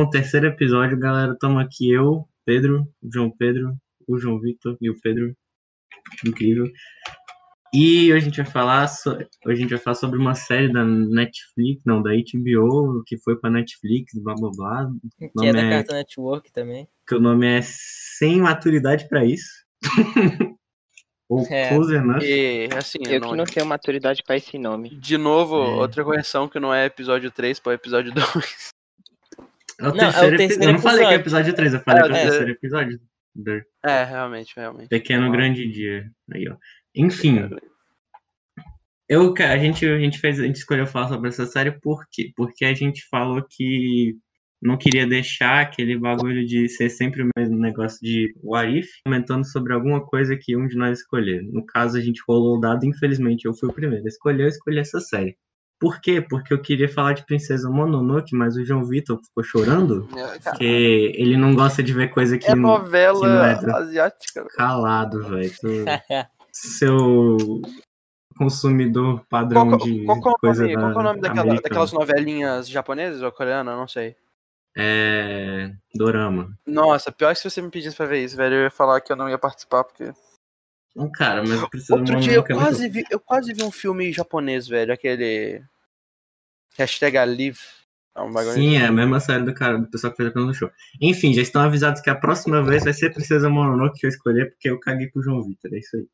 Então, terceiro episódio, galera, estamos aqui eu, Pedro, o João Pedro, o João Vitor e o Pedro. Incrível. E hoje a gente vai falar, so... hoje a gente vai falar sobre uma série da Netflix, não, da HBO, que foi pra Netflix, blá blá blá. Que é da Cartoon Network também. que o nome é Sem Maturidade pra Isso. Ou É. Close Enough. E assim, Eu não- que não tenho maturidade pra esse nome. de novo, É. outra correção que não é episódio 3, pô, é episódio 2. É o Não, é o terceiro episódio. terceiro Eu não falei que é episódio. episódio 3, eu falei É, que é o é. terceiro episódio. É, realmente, realmente. Pequeno Grande Dia. Aí, ó. Enfim, eu, a, gente, a, gente fez, a gente escolheu falar sobre essa série por quê? Porque a gente falou que não queria deixar aquele bagulho de ser sempre o mesmo negócio de what if, comentando sobre alguma coisa que um de nós escolher. No caso, a gente rolou o dado, infelizmente eu fui o primeiro. Escolheu, eu escolhi essa série. Por quê? Porque eu queria falar de Princesa Mononoke, mas o João Vitor ficou chorando, É, porque ele não gosta de ver coisa que é não- que não novela é do- asiática. velho. calado, velho. Seu consumidor padrão Qual, de qual, qual, coisa nome, qual é o nome da daquela, daquelas novelinhas japonesas ou coreanas? Não sei. É... Dorama. Nossa, pior que se você me pedisse pra ver isso, velho, eu ia falar que eu não ia participar, porque. Um cara, mas eu preciso Outro dia eu quase vi, eu quase vi um filme japonês, velho, aquele. Hashtag Alive. É um bagulho. Sim, é a mesma série do cara, do pessoal que fez apenas no show. Enfim, já estão avisados que a próxima vez vai ser Princesa Mononoke que eu escolher, porque eu caguei pro João Vitor, é isso aí.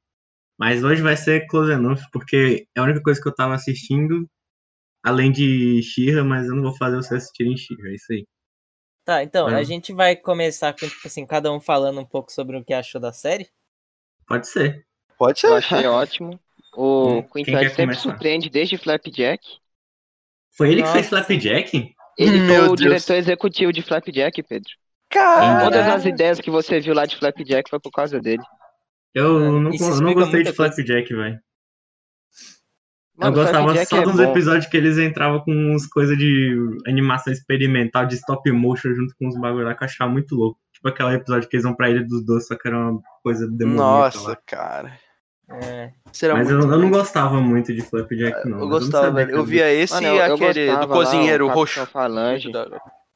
Mas hoje vai ser Close Enough, porque é a única coisa que eu tava assistindo, além de Shira, mas eu não vou fazer vocês assistirem Shira, é isso aí. Tá, então, É. a gente vai começar com, tipo assim, cada um falando um pouco sobre o que achou da série. Pode ser. Pode Eu ser. achei ótimo. O Hum, quer sempre começar? surpreende desde Flapjack. Foi ele que fez Nossa. Flapjack? Ele Meu foi o Deus. diretor executivo de Flapjack, Pedro. Cara, Todas as ideias que você viu lá de Flapjack foi por causa dele. Eu É, não, eu não gostei de. Flapjack, velho. Eu Mano, gostava Flapjack só é dos bom. episódios que eles entravam com uns coisas de animação experimental, de stop motion, junto com uns bagulho lá que eu achava muito louco. Tipo aquele episódio que eles vão pra Ilha dos Doces, só que era uma coisa demoníaca Nossa, lá. cara. É. Será Mas eu, muito eu não gostava muito de Flapjack, não. Eu não gostava, sabia velho. Eu via esse Mano, e eu- eu aquele do lá, cozinheiro o roxo. Falange.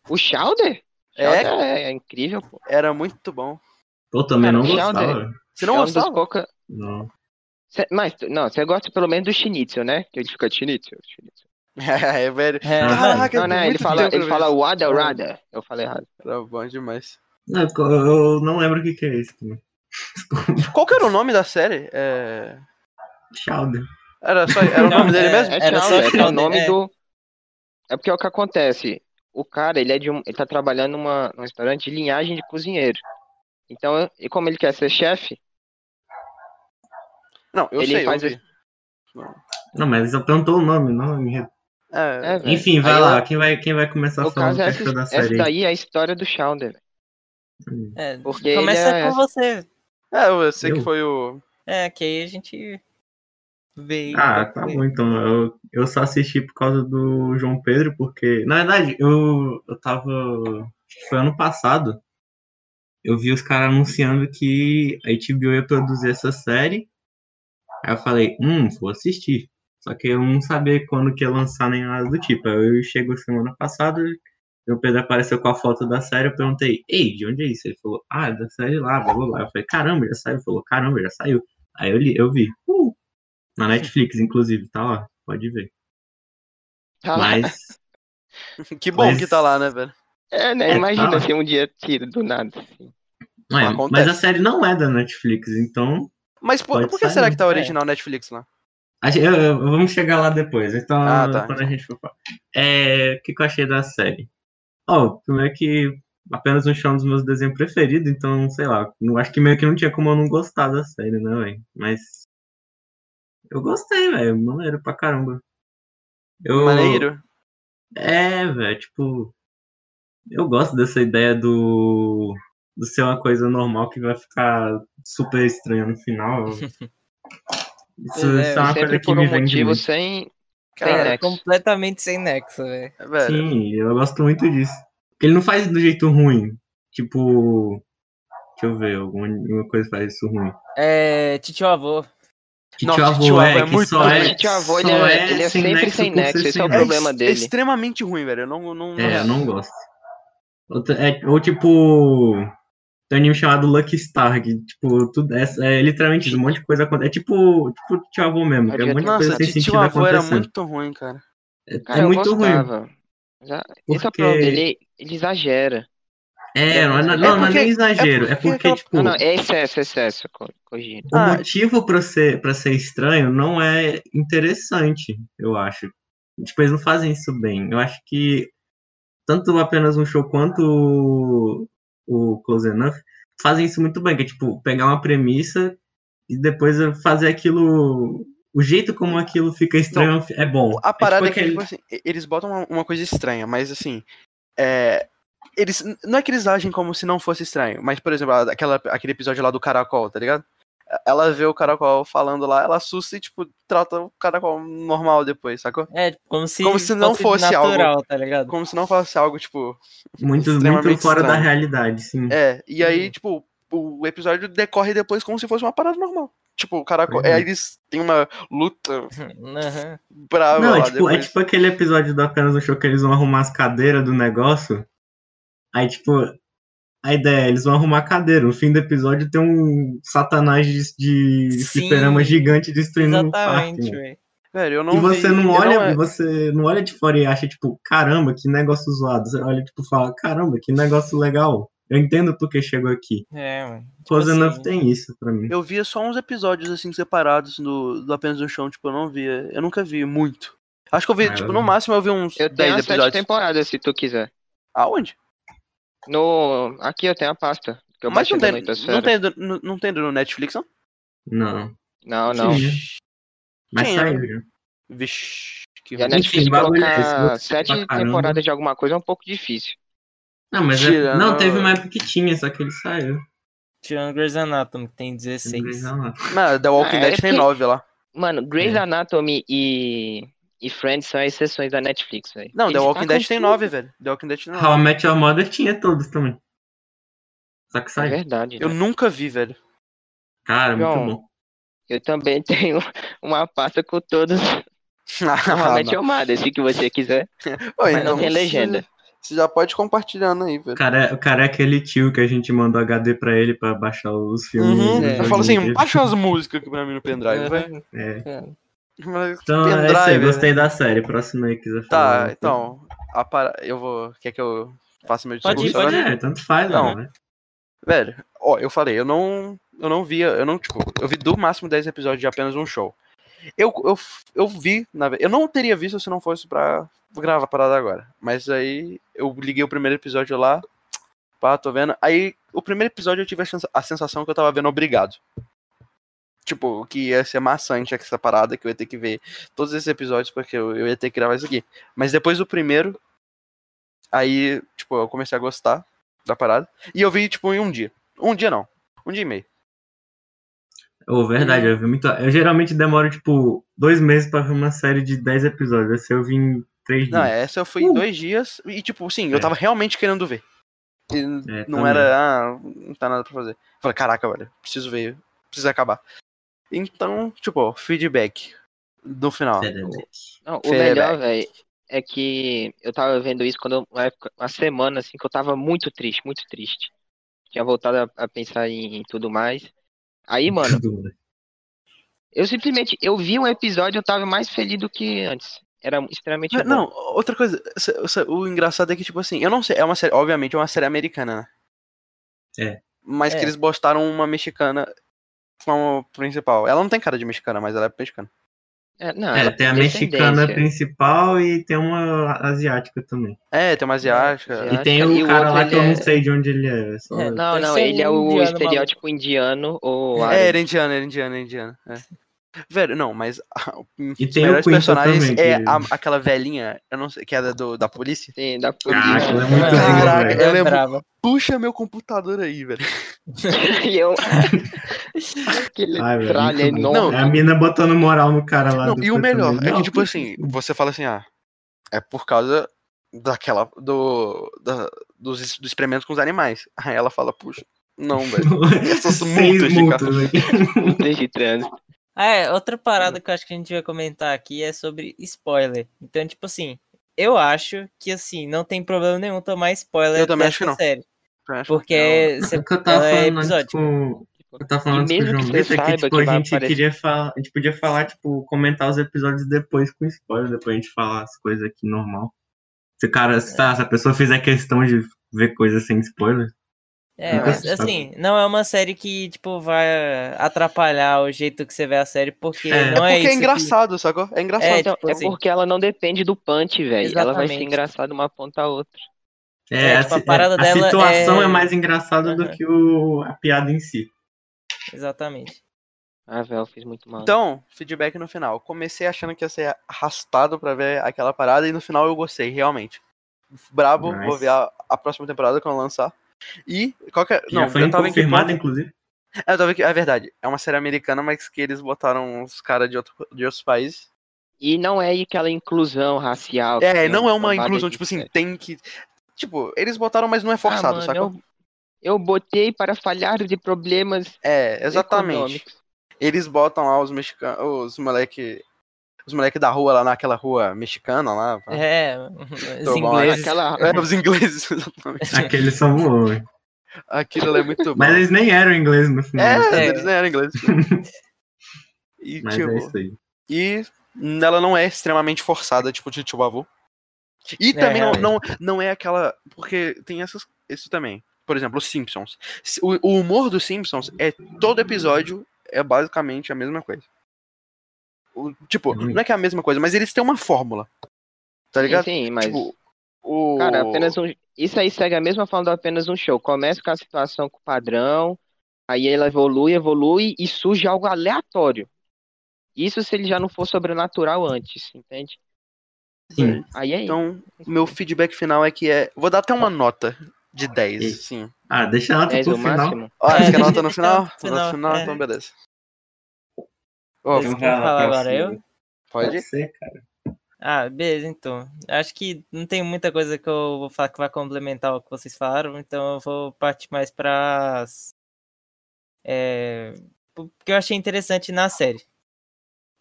O Chowder? É? É, é incrível, pô. Era muito bom. Eu também não Cara, gostava. Você não é gostava? pouca... Não. Cê- mas, não, você gosta pelo menos do Schnitzel, né? Que ele fica Schnitzel, Schnitzel. É, velho. É, Ah, Caraca, Não, né? Ele fala, ele eu fala. Wada Rada. Eu falei errado. Era bom demais. Não, eu, não lembro o que, que é isso. Qual que era o nome da série? É... Chowder. Era, só... era o Não, nome dele é- mesmo? É Era só Chowder, é o nome é. do. É porque é o que acontece. O cara, ele é de um. Ele tá trabalhando numa, num restaurante de linhagem de cozinheiro. Então, e como ele quer ser chefe, Não, eu Ele sei, faz eu vi. Não, mas eu perguntou o nome, não. me- É, é. Enfim, vai Aí lá. eu- Quem vai, quem vai começar o que essa, da essa série? daí é a história do. Hum. é, Porque começa é- com você. é, eu sei que Eu? foi o... É, que aí a gente vê. Ah, tá bom, então. Eu, eu só assisti por causa do João Pedro, porque, na verdade, eu, eu tava. Acho que foi ano passado. Eu vi os caras anunciando que a HBO ia produzir essa série. Aí eu falei, hum, vou assistir. Só que eu não sabia quando que ia lançar nem nada do tipo. Aí eu chego semana passada, o Pedro apareceu com a foto da série, eu perguntei, ei, de onde é isso? Ele falou, ah, é da série lá, blá blá blá. Eu falei, caramba, já saiu. Ele falou, caramba, já saiu. Aí eu li, eu vi. Uh, na Netflix, inclusive, tá lá, pode ver. Tá lá. Mas, Que bom Mas- que tá lá, né, velho? É, né? É, Imagina tá. se um dia tira do nada. assim. não é, mas a série não é da Netflix, então. Mas por, por que sair, será que tá é. original Netflix lá? a gente- eu- eu- vamos chegar lá depois. Então, Ah, tá, quando então. a gente for falar. É, o que, que eu achei da série? Ó, primeiro que apenas um chão dos meus desenhos preferidos, então, sei lá, não, acho que meio que não tinha como eu não gostar da série, né, velho? Mas. Eu gostei, velho. Maneiro pra caramba. Eu, Maneiro. É, velho, tipo. Eu gosto dessa ideia do. Do ser uma coisa normal que vai ficar super estranha no final. Isso, É, isso é uma coisa Sempre que por me um vende motivo muito. sem. Cara, Sem É, nexo. completamente sem nexo, velho. velho. Sim, eu gosto muito disso. Porque ele não faz do jeito ruim. Tipo. Deixa eu ver, alguma alguma coisa faz isso ruim. É, titio avô. Que Nossa, tio avô tio avô é, é que muito só ruim. é. Tio avô, ele só é- ele é sempre sem por nexo, ser esse é o sem problema dele. extremamente ruim, velho. Eu não, não, É, eu não gosto. Outra- é- ou tipo. Tem um anime chamado Lucky Star, que, tipo, tudo, é, é literalmente isso, um monte de coisa acontece. É tipo, tipo Tio Avô mesmo, que é um monte de coisa sem sentido Avô era muito ruim, cara. É, Cara, é muito ruim. gostava. Já- Esse é o Porque- problema dele, ele exagera. É, não, é- não, É não é porque- nem exagero, é é porque porque, aquela- tipo, Não, não, é excesso, excesso, co- corrigindo. o Ah, motivo pra ser, pra ser estranho não é interessante, eu acho. Tipo, eles não fazem isso bem. Eu acho que tanto apenas um show quanto o, Close Enough fazem isso muito bem, que é tipo, pegar uma premissa e depois fazer aquilo. O jeito como aquilo fica estranho é bom. A parada é, tipo que, aquele- tipo assim, eles botam uma, uma coisa estranha, mas assim. É, eles, não é que eles agem como se não fosse estranho, mas, por exemplo, aquela, aquele episódio lá do caracol, tá ligado? Ela vê o caracol falando lá, ela assusta e, tipo, trata o caracol normal depois, sacou? É, como se, Como se não fosse natural, tá ligado? Como se não fosse algo, tipo. muito, muito fora da estranho. realidade, sim. É, e aí, Uhum. tipo, o episódio decorre depois como se fosse uma parada normal. Tipo, o caracol. Uhum. Aí eles têm uma luta Aham. brava Não, é lá tipo, é tipo aquele episódio do apenas um show que eles vão arrumar as cadeiras do negócio. Aí, tipo, a ideia é eles vão arrumar a cadeira. No fim do episódio tem um satanás de, de Sim, fliperama gigante destruindo o parque. Exatamente, né? velho. Não E você vi- não olha, é- você não olha de fora e acha, tipo, caramba, que negócio zoado. Você olha, tipo, e fala, caramba, que negócio legal. Eu entendo porque chegou aqui. É, mano. Tipo assim, tem isso pra mim. Eu via só uns episódios assim separados do, do apenas um show, tipo, eu não via. Eu nunca vi muito. Acho que eu vi, tipo, no máximo eu vi uns Eu tenho 10 as sete episódios. temporadas, se tu quiser. Aonde? No... Aqui eu tenho a pasta. Que eu Mas não tem, não, tem, não, não tem no Netflix, não? Não. Não, não. Tinha. Mas Tinha. saiu já. Vixe, que E a. Netflix Enfim, é colocar vou sete temporadas de alguma coisa é um pouco difícil. Não, mas é- Mentira, não, não. teve uma época que tinha, só que ele saiu. Tirando Grey's Anatomy, que tem 16. Não, não. Não, The Walking Ah, Dead é tem porque- 9 lá. Mano, Grey's É. Anatomy e... e Friends são exceções da Netflix, velho. Não, The Eles Walking tacam Dead tem. 9, velho. The Walking Dead tem 9. How I Met Your Mother tinha todos também. Só que É saiu. verdade. Eu né? nunca vi, velho. Cara, muito bom. Eu também tenho uma pasta com todos Ah, Realmente não. é uma se que você quiser. Ô, Mas não tem legenda. Você já pode compartilhando aí, velho. cara, o cara é aquele tio que a gente mandou HD pra ele pra baixar os filmes. Uhum. É. Eu falo assim, baixa as músicas aqui pra mim no pendrive, vai. Aham. É. Mas Então, é isso aí, pendrive, gostei da série. Próximo aí, quiser Tá, falar. então, a para... eu vou... Quer que eu faça meu Pode ir, discurso pode ir. É, tanto faz, Não. né? Velho, ó, eu falei, eu não. Eu não via, eu não, tipo, eu vi do máximo 10 episódios de apenas um show. Eu, eu, eu vi, na eu não teria visto se não fosse pra gravar a parada agora. Mas aí eu liguei o primeiro episódio lá, pá, tô vendo. Aí o primeiro episódio eu tive a, a sensação que eu tava vendo obrigado. Tipo, que ia ser maçante essa parada, que eu ia ter que ver todos esses episódios porque eu, eu ia ter que gravar isso aqui. Mas depois do primeiro, aí, tipo, eu comecei a gostar da parada. E eu vi, tipo, em um dia. Um dia não. Um dia e meio. Ô, verdade, eu vi muito. Eu geralmente demoro, tipo, dois meses pra ver uma série de 10 episódios. Esse eu vi em três dias. Não, essa eu fui em dois dias. E, tipo, sim, eu É. tava realmente querendo ver. É, não também. era, ah, não tá nada pra fazer. Falei, caraca, velho, preciso ver, preciso acabar. Então, tipo, feedback do final. Não, o Feedback. melhor, velho, é que eu tava vendo isso quando uma, época, uma semana assim que eu tava muito triste, muito triste. Tinha voltado a, a pensar em, em tudo mais. Aí, mano, eu simplesmente eu vi um episódio e eu tava mais feliz do que antes. Era extremamente Não, bom. não, outra coisa, o engraçado é que, tipo assim, eu não sei, é uma série, obviamente é uma série americana, né? É. Mas que É. eles botaram uma mexicana como principal. Ela não tem cara de mexicana, mas ela é mexicana. É, não, É, ela tem a mexicana principal e tem uma asiática também. É, tem uma asiática. asiática. E tem E o o cara outro, lá que eu não é- sei de onde ele é. só- É, Não, não, ele é o indiano estereótipo indiano ou É, era indiano, era indiano, era indiano. É. Velho, não, mas um E dos melhores personagens também, é a- aquela velhinha, eu não sei, que é da, do, da polícia. Sim, da Ah, polícia. aquilo é muito Caraca, velho. eu é lembro- brava. Puxa meu computador aí, velho. e eu... Aquele Ai, velho, tralha enorme. É a mina botando moral no cara lá. Não, do e o melhor também. é que, Não, tipo assim, você fala assim, ah, é por causa daquela, do, da, dos, do experimento com os animais. Aí ela fala, puxa, não, velho. Essas Seis multas de multas. Multas de trânsito. Ah, é, outra parada que eu acho que a gente vai comentar aqui é sobre spoiler. Então, tipo assim, eu acho que, assim, não tem problema nenhum tomar spoiler Eu também acho que não. série. Porque É você- que eu tava ela é com, eu tava falando com o João que Vitor que, tipo, que a gente aparecer- queria falar, a gente podia falar, tipo, comentar os episódios depois com spoiler, depois a gente falar as coisas aqui normal. Se o cara, se, tá, se a pessoa fizer questão de ver coisas sem spoiler, É, mas, assim, não é uma série que, tipo, vai atrapalhar o jeito que você vê a série, porque É. não é, porque isso é que- engraçado, sacou? É engraçado. É, Então, tipo é assim. porque ela não depende do punch, velho. Ela vai ser engraçada de uma ponta a outra. é, É, a, tipo, a si- parada a dela situação é... é- mais engraçada do Aham. que o, a piada em si. Exatamente. Ah, velho, eu fiz muito mal. Então, feedback no final. Comecei achando que ia ser arrastado pra ver aquela parada e no final eu gostei, realmente. Brabo, Nice. vou ver a, a próxima temporada quando lançar. E qualquer. Já Não, foi eu tava que confirmado, inclusive. É, eu tava aqui, é verdade. É uma série americana, mas que eles botaram os caras de, outro, de outros países. E não é aquela inclusão racial. É, que não é uma inclusão, de tipo assim, série. tem que. Tipo, eles botaram, mas não é forçado, ah, mano, sacou? eu, eu botei para falhar de problemas É, exatamente. econômicos. Eles botam lá os mexicanos, os moleque. Os moleque da rua lá naquela rua mexicana lá. pá. É, os ingleses. Aquela, É, os ingleses, exatamente. Aqueles são bons. Aquilo é muito bom. Mas eles nem eram ingleses no final. É, É. eles nem eram ingleses. E, Mas tipo, é isso aí. e ela não é extremamente forçada, tipo de Chihuahua. E também não, não, não é aquela. Porque tem essas, isso também. Por exemplo, os Simpsons. O, o humor dos Simpsons é todo episódio é basicamente a mesma coisa. O- tipo, Hum. não é que é a mesma coisa, mas eles têm uma fórmula. Tá ligado? Sim, sim, mas. Tipo, o. Cara, apenas um. Isso aí segue a mesma forma de apenas um show. Começa com a situação com o padrão, aí ela evolui, evolui e surge algo aleatório. Isso se ele já não for sobrenatural antes, entende? Sim. Aí é Então, o meu feedback final é que é. Vou dar até uma nota de 10, Isso. sim. Ah, deixa ela 10 pro o final. máximo. Ah, você quer nota no final? no Nota final, no final, é. então beleza. Querem falar agora eu? pode? ser, cara. Ah, beleza, então. Acho que não tem muita coisa que eu vou falar que vai complementar o que vocês falaram, então eu vou partir mais para é, porque eu achei interessante na série.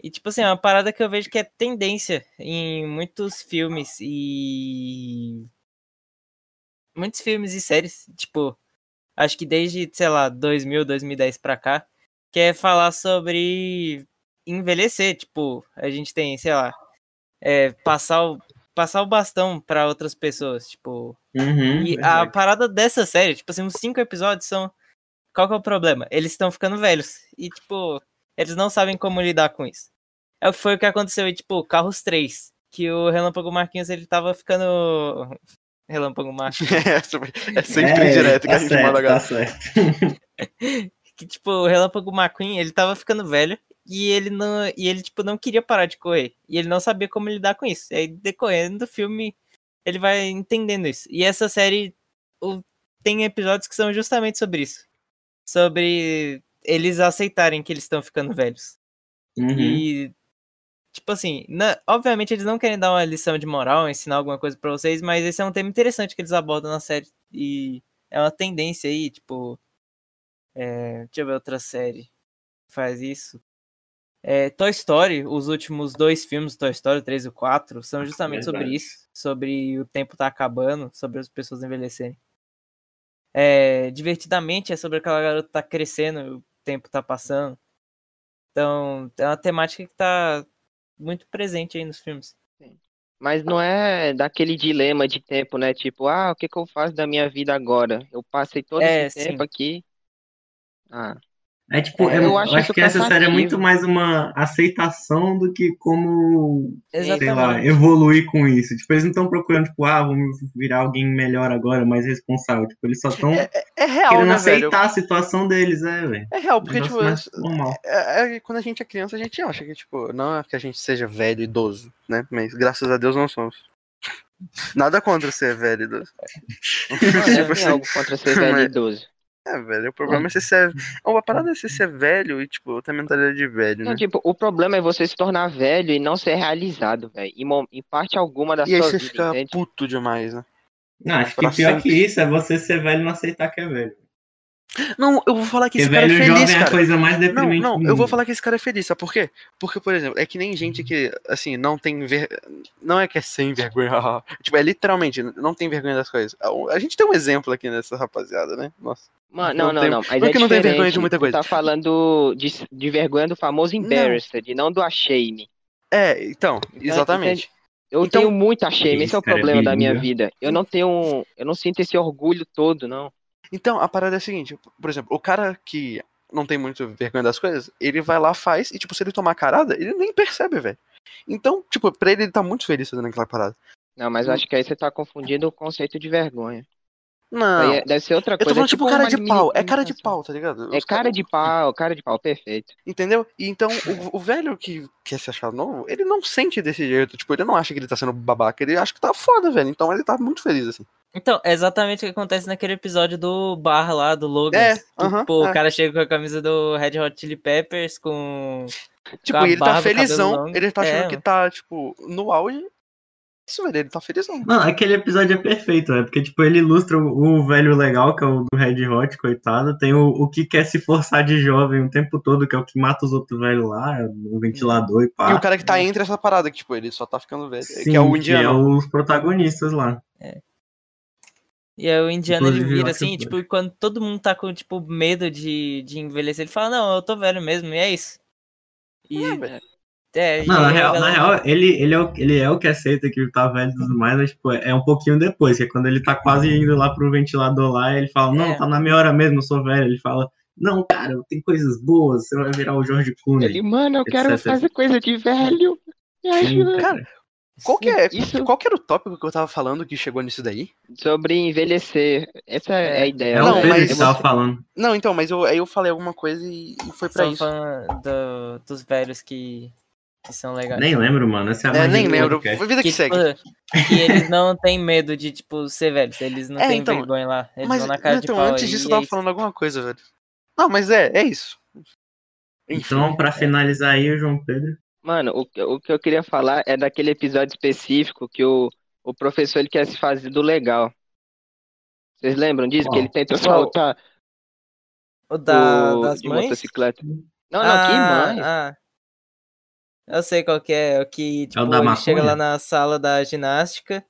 E tipo assim, é uma parada que eu vejo que é tendência em muitos filmes e muitos filmes e séries, tipo, acho que desde, sei lá, 2000, 2010 pra cá, que é falar sobre envelhecer, tipo, a gente tem, sei lá, é, passar o passar o bastão pra outras pessoas, tipo, Uhum, e a parada dessa série, tipo assim, os cinco episódios são. Qual que é o problema? Eles estão ficando velhos. E, tipo, eles não sabem como lidar com isso. É o que foi o que aconteceu em, tipo, Carros 3. Que o Relâmpago Marquinhos, ele tava ficando. Relâmpago Marquinhos. é sempre- é sempre É, direto que tá a gente certo, manda Tá certo. que, tipo, o Relâmpago McQueen, ele tava ficando velho. E ele não. E ele, tipo, não queria parar de correr. E ele não sabia como lidar com isso. E aí, decorrendo do filme, ele vai entendendo isso. E essa série o- tem episódios que são justamente sobre isso. Sobre eles aceitarem que eles estão ficando velhos. Uhum. E, tipo assim, na- obviamente eles não querem dar uma lição de moral, ensinar alguma coisa pra vocês, mas esse é um tema interessante que eles abordam na série. E é uma tendência aí, tipo. É, deixa eu ver outra série que faz isso. É, Toy Story, os últimos dois filmes, Toy Story 3 e 4, são justamente sobre Verdade. isso. Sobre o tempo tá acabando, sobre as pessoas envelhecerem. É, divertidamente é sobre aquela garota que tá crescendo, o tempo tá passando. Então, é uma temática que tá muito presente aí nos filmes. Mas não é daquele dilema de tempo, né? Tipo, ah, o que que eu faço da minha vida agora? Eu passei todo É, esse tempo sim. aqui. Ah, É tipo, É, é, eu eu acho acho, que essa série é muito mais uma aceitação do que como, sei lá, Exatamente. evoluir com isso. Tipo, eles não estão procurando, tipo, ah, vamos virar alguém melhor agora, mais responsável. Tipo, eles só estão É real, querendo né, velho? aceitar a situação deles, é, velho. É real, porque, tipo, normal. é, é- quando a gente é criança, a gente acha que, tipo, não é que a gente seja velho, idoso, né? Mas graças a Deus não somos. Nada contra ser velho e idoso. não Tipo assim, algo contra ser velho e mas- idoso. É, velho, o problema é você ser. Uma parada é você ser velho e, tipo, ter mentalidade de velho, Não, né? tipo, o problema é você se tornar velho e não ser realizado, velho. Em, em parte alguma da E aí sua você vida, fica entende? puto demais, né? Não, acho que Pra pior sempre. que isso é você ser velho e não aceitar que é velho. Não, eu vou falar que esse cara é feliz, jovem é a cara. coisa mais Não, deprimente não, eu vou falar que esse cara é feliz, sabe por quê? Porque, por exemplo, é que nem gente que, assim, não tem ver... Não é que é sem vergonha, tipo, é literalmente, não tem vergonha das coisas. A gente tem um exemplo aqui nessa rapaziada, né? Nossa. Mano, Não não, não, tem- não. Mas não é que não tem vergonha de muita Tu coisa. Tá falando de, de vergonha do famoso embarrassed, e não do ashame. É, então, exatamente. Eu Então- tenho muito ashame, esse Esse é o cara é problema da minha bilíngue. vida. Eu não tenho. Eu não sinto esse orgulho todo, não. Então, a parada é a seguinte, por exemplo, o cara que não tem muito vergonha das coisas, ele vai lá, faz, e tipo, se ele tomar carada, ele nem percebe, velho. Então, tipo, pra ele, ele tá muito feliz fazendo aquela parada. Não, mas eu acho que aí você tá confundindo o conceito de vergonha. Não, Aí é- deve ser outra eu tô coisa. falando é tipo cara de pau, é cara de pau, tá ligado? É cara caras- de pau, cara de pau, perfeito. Entendeu? E então, o, o velho que quer se achar novo, ele não sente desse jeito. Tipo, ele não acha que ele tá sendo babaca. Ele acha que tá foda, velho. Então ele tá muito feliz, assim. Então, é exatamente o que acontece naquele episódio do bar lá, do Logan. É, que, aham, tipo, é. o cara chega com a camisa do Red Hot Chili Peppers com. Tipo, a e ele tá barba, cabelo felizão. Ele tá achando É, que tá, tipo, no auge. Isso, velho, ele tá felizão. Não, aquele episódio é perfeito, né? Porque, tipo, ele ilustra o, o velho legal, que é o do Red Hot, coitado. Tem o, o que quer se forçar de jovem o tempo todo, que é o que mata os outros velhos lá, o ventilador e pá. E o cara que tá entre essa parada, que, tipo, ele só tá ficando velho. Sim, que é o indiano. os protagonistas lá. E aí o indiano ele vira assim, tipo, e quando todo mundo tá com, tipo, medo de, de envelhecer, ele fala, não, eu tô velho mesmo, e é isso. E. É. É, Não, na real, na real ele, ele, é o, ele é o que aceita que ele tá velho e tudo mais, mas tipo, é um pouquinho depois, que é quando ele tá quase indo lá pro ventilador lá, ele fala, não, É. tá na minha hora mesmo, eu sou velho. Ele fala, não, cara, tem coisas boas, você vai virar o George Clooney. Ele, mano, eu quero etc. fazer coisa de velho. Me Sim, ajuda. Cara, qual que é? Isso- Qual que era o tópico que eu tava falando que chegou nisso daí? Sobre envelhecer. Essa é, a ideia. É Não, o mas que tava falando. Não, então, mas eu, aí eu falei alguma coisa e, e foi pra Só isso. do- dos velhos que, que são legais. Nem lembro, mano. Essa é a É, nem lembro. Foi vida que que, segue. tipo, que eles não têm medo de, tipo, ser velhos. Eles não É, têm então, vergonha lá. Eles Mas, vão na cara então, de pau. antes disso eu e tava é isso. falando alguma coisa, velho. Não, mas é, é isso. Enfim. Então, pra finalizar aí, o João Pedro. Mano, o, que- o que eu queria falar é daquele episódio específico que o, o professor ele quer se fazer do legal. Vocês lembram disso? Qual? Que ele tenta soltar O da, o, das de mães? motocicleta. Não, não, que Ah, mãe. ah. Eu sei qual que é. O que, tipo, da ele chega lá na sala da ginástica,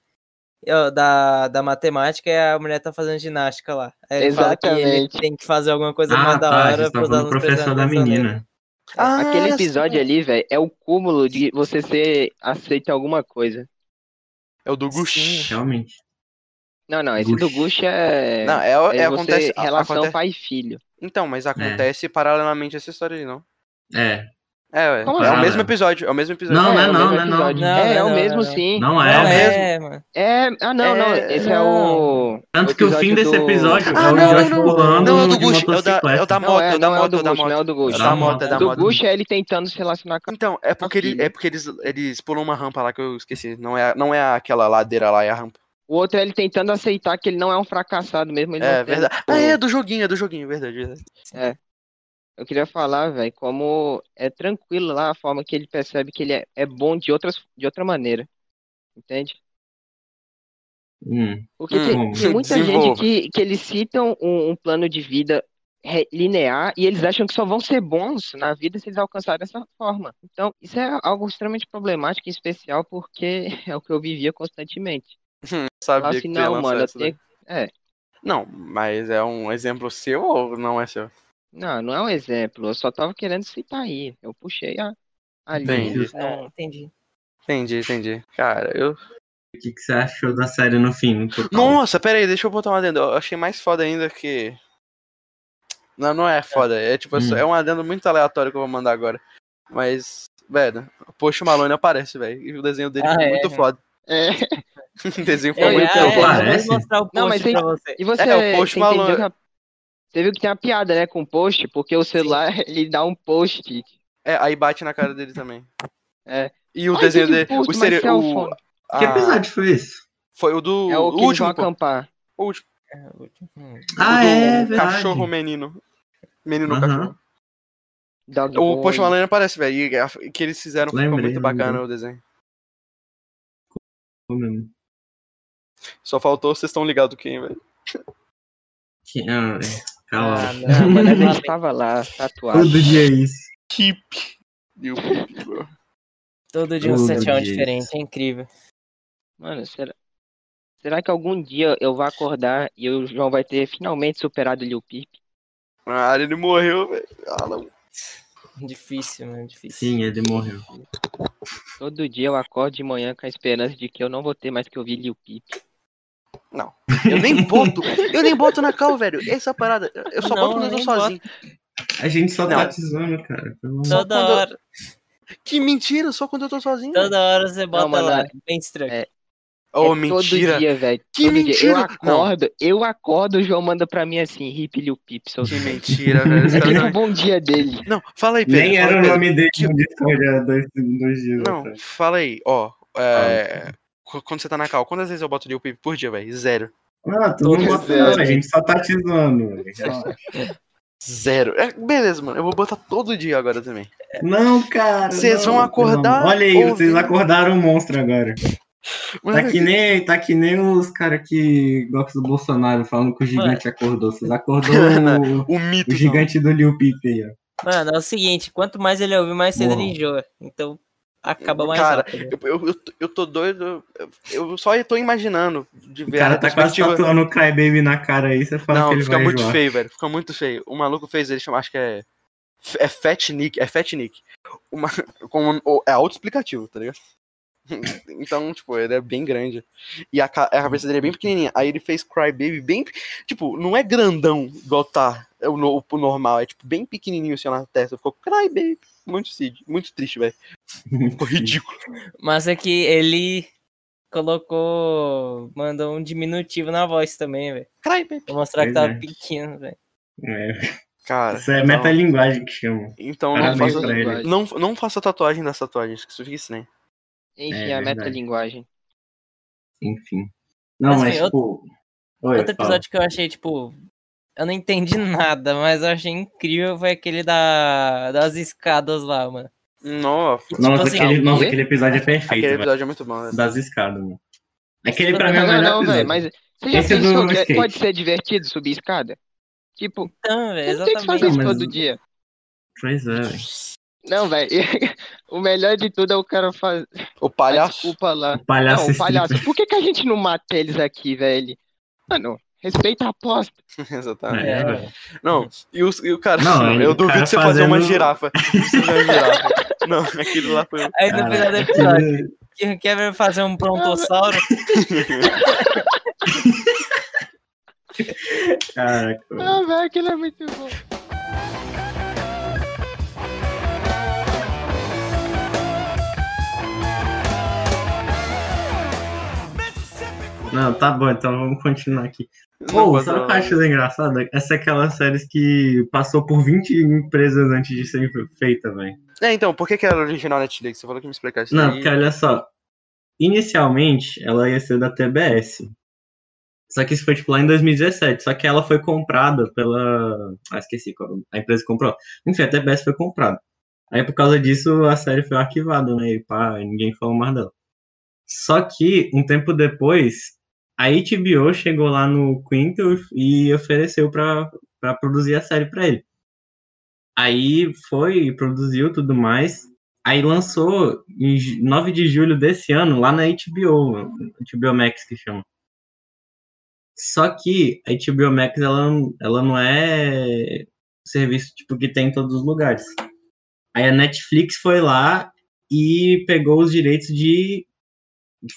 da, da matemática, e a mulher tá fazendo ginástica lá. Aí ele fala que ele Exatamente. tem que fazer alguma coisa Ah, mais da tá, hora vocês pros alunos professor da menina. Ah, Aquele sim. episódio ali, velho, é o cúmulo de você ser aceito em alguma coisa. É o do Gush. Sim. Realmente. Não, não, esse do Gush. Gush é, Não, é, é é acontece, relação acontece- pai e filho. Então, mas acontece paralelamente essa história aí, não? É. É, ué. Como é o assim? mesmo episódio, é o mesmo episódio. Não, não é o não, mesmo não é não. Não, é, é o mesmo não. sim. Não é, o é, mano. É, ah, não, não, É, esse é o... Tanto o que o fim desse episódio Ah, é o não, Josh pulando Não, é o do Gush, é o da, é o moto, é, é o da não é o moto, do é o da Gush, não é o moto. do Gush. É da moto, é da do moto. Gush é ele tentando se relacionar com Então, é porque, ele, é porque eles, eles pulam uma rampa lá que eu esqueci. Não é, não é aquela ladeira lá, é a rampa. O outro é ele tentando aceitar que ele não é um fracassado mesmo. Ele É verdade. tipo, Ah, é do joguinho, é do joguinho, verdade, verdade. Eu queria falar, velho, como é tranquilo lá a forma que ele percebe que ele é, é bom de, outras, de outra maneira. Entende? Hum. Porque Hum, tem, tem muita gente desenvolva. que, que eles citam um, um plano de vida linear e eles acham que só vão ser bons na vida se eles alcançarem essa forma. Então, isso é algo extremamente problemático e especial porque é o que eu vivia constantemente. Hum, sabia que assim, ia não, mano, essa tenho... É, Não, mas é um exemplo seu ou não é seu? Não, não é um exemplo, eu só tava querendo citar aí. Eu puxei a, a linha. Entendi. É, entendi. Entendi, entendi. Cara, eu. O que, que você achou da série no fim? No? Nossa, pera aí, deixa eu botar um adendo. Eu achei mais foda ainda que. Não, não é foda. É tipo, Hum. é um adendo muito aleatório que eu vou mandar agora. Mas, velho, o Post Malone aparece, velho. E o desenho dele Ah, foi é? muito foda. É. o desenho foi É, muito é, foda. parece. eu vou mostrar o post Não, mas tem- pra você. E você, É, o entendeu Malone- Você viu que tem uma piada, né, com o post, porque o celular, ele dá um post. É, aí bate na cara dele também. É. E o Ai, desenho dele. O seria, o, phone. Que a- episódio foi esse? Foi o do. É o o que eles vão último, acampar. O último. Hum. Ah, o é, verdade. cachorro menino. Menino Aham. cachorro. Dog O Boy. Post Malone aparece, velho. E a- que eles fizeram ficou Lembrei, muito bacana lembrei. o desenho. Foi mesmo. Só faltou, vocês estão ligados quem, velho. Que- ah, Calma. Ah, não, mano, a não, gente tava lá, tatuado. Todo dia é isso. Peep, bro. Todo dia um Todo sete anos dia diferente, é incrível. Mano, será, será que algum dia eu vou acordar e o João vai ter finalmente superado o Lil Peep? Ah, ele morreu, velho. Ah, não. Difícil, mano, difícil. Sim, ele morreu. Todo dia eu acordo de manhã com a esperança de que eu não vou ter mais que ouvir Lil Peep. Eu nem boto. Eu nem boto na cal, velho. Essa parada. Eu só Não, boto quando eu tô sozinho. A gente só Não. tá te zoando, cara. Pelo amor- Toda quando hora, Que mentira, só quando eu tô sozinho. toda hora você bota mano, lá, é- bem estranho. é- Oh, é mentira. Todo dia, velho. Que todo Dia. mentira! Eu acordo, eu acordo, o João manda pra mim assim, hip Peep, seus Que mentira, velho. Esse É tipo tá- bom dia dele. Não, fala aí, Pedro. Nem era o nome dele Que- no Discord há dois, dois dias Não, atrás. fala aí, ó. É... qu- Quando você tá na cal, quantas vezes eu boto Lil Peep por dia, velho? Zero. Ah, tu Todo não bota não, a gente só tá te zoando. velho. Zero. É, beleza, mano. Eu vou botar todo dia agora também. Não, cara. Vocês vão acordar não. Olha aí, vocês ouvindo- acordaram o monstro agora. Mas Tá que nem, tá que nem os caras que gostam do Bolsonaro falando que o gigante acordou. Vocês acordou o, o mito. o gigante do Liu Peep aí, ó. Mano, é o seguinte, quanto mais ele ouvir, mais cedo ele enjoa. Então, acaba mais Cara, rápido. Eu, eu, eu, tô- eu tô doido. Eu, só tô imaginando de O ver cara a tá quase tatuando o Cry Baby na cara aí, você fala que Não, ele fica vai muito enjoar. feio, velho. Fica muito feio. O maluco fez, ele chama, acho que é. É Fat Nick. É Fat Nick. Uma, com, o- é autoexplicativo, tá ligado? Então, tipo, ele é bem grande. E a, a cabeça dele é bem pequenininha. Aí ele fez Cry Baby bem. Tipo, não é grandão igual tá é o, o normal. É tipo bem pequenininho assim na testa. Ficou Cry Baby. Muito, cid- muito triste, velho. Ficou ridículo. Mas é que ele colocou. Mandou um diminutivo na voz também, velho. Pra mostrar que Pois tava é. pequeno, velho. É, Cara. isso é então- metalinguagem que chama. Então não faça, não, não faça tatuagem das tatuagens, que isso fica estranho. Enfim, É a verdade. metalinguagem. Enfim. Não, Mas, mas, enfim, tipo. Oi, Outro fala. episódio que eu achei, tipo. Eu não entendi nada, mas eu achei incrível foi aquele da, das escadas lá, mano. Nossa, Tipo Nossa, assim, aquele, nossa, aquele episódio é perfeito, aquele episódio é muito bom. né? Das escadas, mano. Aquele pra mim é o Não, melhor não, velho, mas você já Esse do pensou que é- skate. pode ser divertido subir escada? Tipo, Então, velho, você não tem que fazer isso todo dia. Pois é, velho. Não, velho. o melhor de tudo é o cara fazer. O palhaço. Desculpa lá. O palhaço Não, o palhaço. Por que, que a gente não mata eles aqui, velho? Mano, respeita a aposta. Exatamente. É, É. Não, e, os, e o cara. Não, eu o duvido cara você fazer uma fazendo- girafa. Você fazer uma girafa. Não, aquele lá foi. Aí no final do episódio, quem quer ver fazer um brontossauro? Caraca. Ah, velho, aquilo é muito bom. Não, tá bom, então vamos continuar aqui. Pô, vou sabe o que eu acho engraçado? Essa é aquelas séries que passou por 20 empresas antes de ser feita, velho. É, então, por que, que era original Netflix? Você falou que me explicasse. Não, aí. porque olha só. Inicialmente, ela ia ser da TBS. Só que isso foi, tipo, lá em 2017. Só que ela foi comprada pela... Ah, esqueci qual... A empresa comprou. Enfim, a TBS foi comprada. Aí, por causa disso, a série foi arquivada, né? E pá, ninguém falou mais dela. Só que, um tempo depois, a HBO chegou lá no Quinto e ofereceu pra produzir a série pra ele. Aí foi, produziu tudo mais. Aí lançou em ju- 9 de julho desse ano lá na HBO, HBO Max que chama. Só que a HBO Max ela, ela não é serviço tipo que tem em todos os lugares. Aí a Netflix foi lá e pegou os direitos de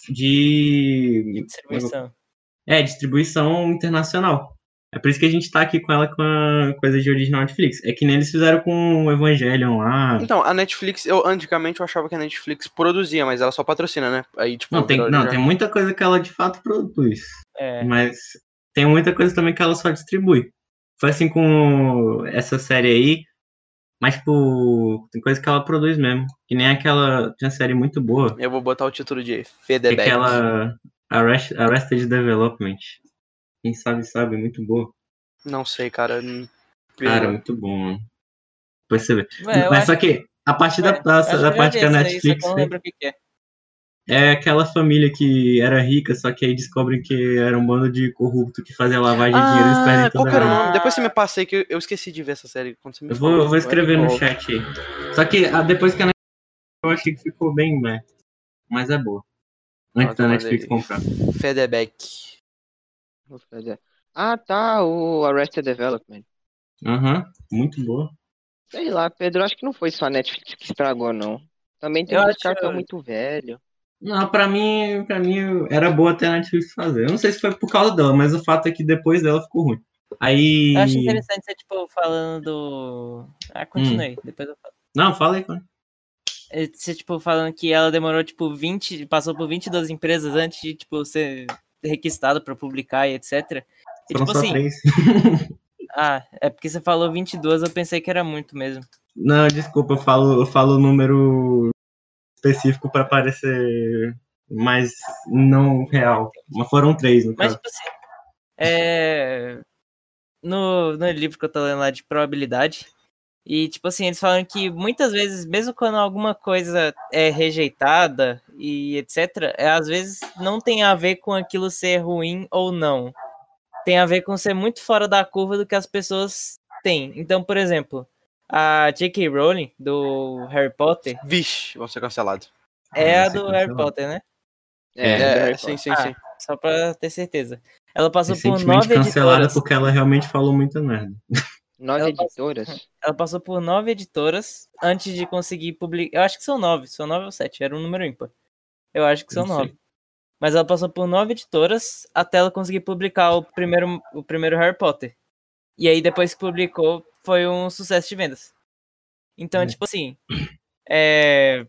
de Distribuição. é, distribuição internacional. É por isso que a gente tá aqui com ela com a coisa de original Netflix. É que nem eles fizeram com o Evangelion lá. Então, a Netflix, eu antigamente eu achava que a Netflix produzia, mas ela só patrocina, né? Aí, tipo, Não, tem, não, já- tem muita coisa que ela de fato produz. É. Mas tem muita coisa também que ela só distribui. Foi assim com essa série aí. Mas, tipo, tem coisa que ela produz mesmo. Que nem aquela. Tinha série muito boa. Eu vou botar o título de Que é aquela. Arrest, Arrested Development. Quem sabe, sabe. Muito boa. Não sei, cara. Cara, muito bom, mano. Depois você vê. Ué, Mas só que, a partir da, é, da, que da parte vi que a essa aí, só Netflix. que eu não lembro o que que é. É aquela família que era rica, só que aí descobrem que era um bando de corrupto que fazia lavagem de dinheiro e eles perdem Ah, qual toda que era o nome? Depois você me passei que eu, eu esqueci de ver essa série. Quando você me Eu vou, falou. eu vou escrever no chat aí. Só que ah, depois que a Netflix eu achei que ficou bem, né? Mas é boa. Antes da Netflix comprar. Fazer. Ah, tá, o Arrested Development. Aham, muito boa. Sei lá, Pedro, acho que não foi só a Netflix que estragou, não. Também tem Eu acho- caras que são muito velho. Não, pra mim, pra mim era boa até a Netflix fazer. Eu não sei se foi por causa dela, mas o fato é que depois dela ficou ruim. Aí. Eu acho interessante você, tipo, falando do. Ah, continue, depois eu falo. Não, fala aí. É, Você, tipo, falando que ela demorou, tipo, 20. Passou por 22 empresas antes de, tipo, ser requistada pra publicar e etc. E, Foram tipo só assim. três. Ah, é porque você falou 22, eu pensei que era muito mesmo. Não, desculpa, eu falo, eu falo o número específico pra parecer mais não real. Mas foram três, no Mas, caso. tipo assim. É. No, no livro que eu tô lendo lá de probabilidade. E, tipo assim, eles falam que muitas vezes, mesmo quando alguma coisa é rejeitada e etc., é, às vezes não tem a ver com aquilo ser ruim ou não. Tem a ver com ser muito fora da curva do que as pessoas têm. Então, por exemplo, a J.K. Rowling, do Harry Potter, Vixe, vão ser cancelados. é Ah, a do Harry. Potter, né? É, É, É, sim, sim, Ah, sim. Só pra ter certeza. Ela passou por Recentemente nove cancelada editoras. porque ela realmente falou muita merda. Nove Ela passou- editoras. Ela passou por nove editoras antes de conseguir publicar. Eu acho que são nove, são nove ou sete, era um número ímpar. Eu acho que são sei. nove. Mas ela passou por nove editoras até ela conseguir publicar o primeiro, o primeiro Harry Potter. E aí, depois que publicou, foi um sucesso de vendas. Então, É. tipo assim. É...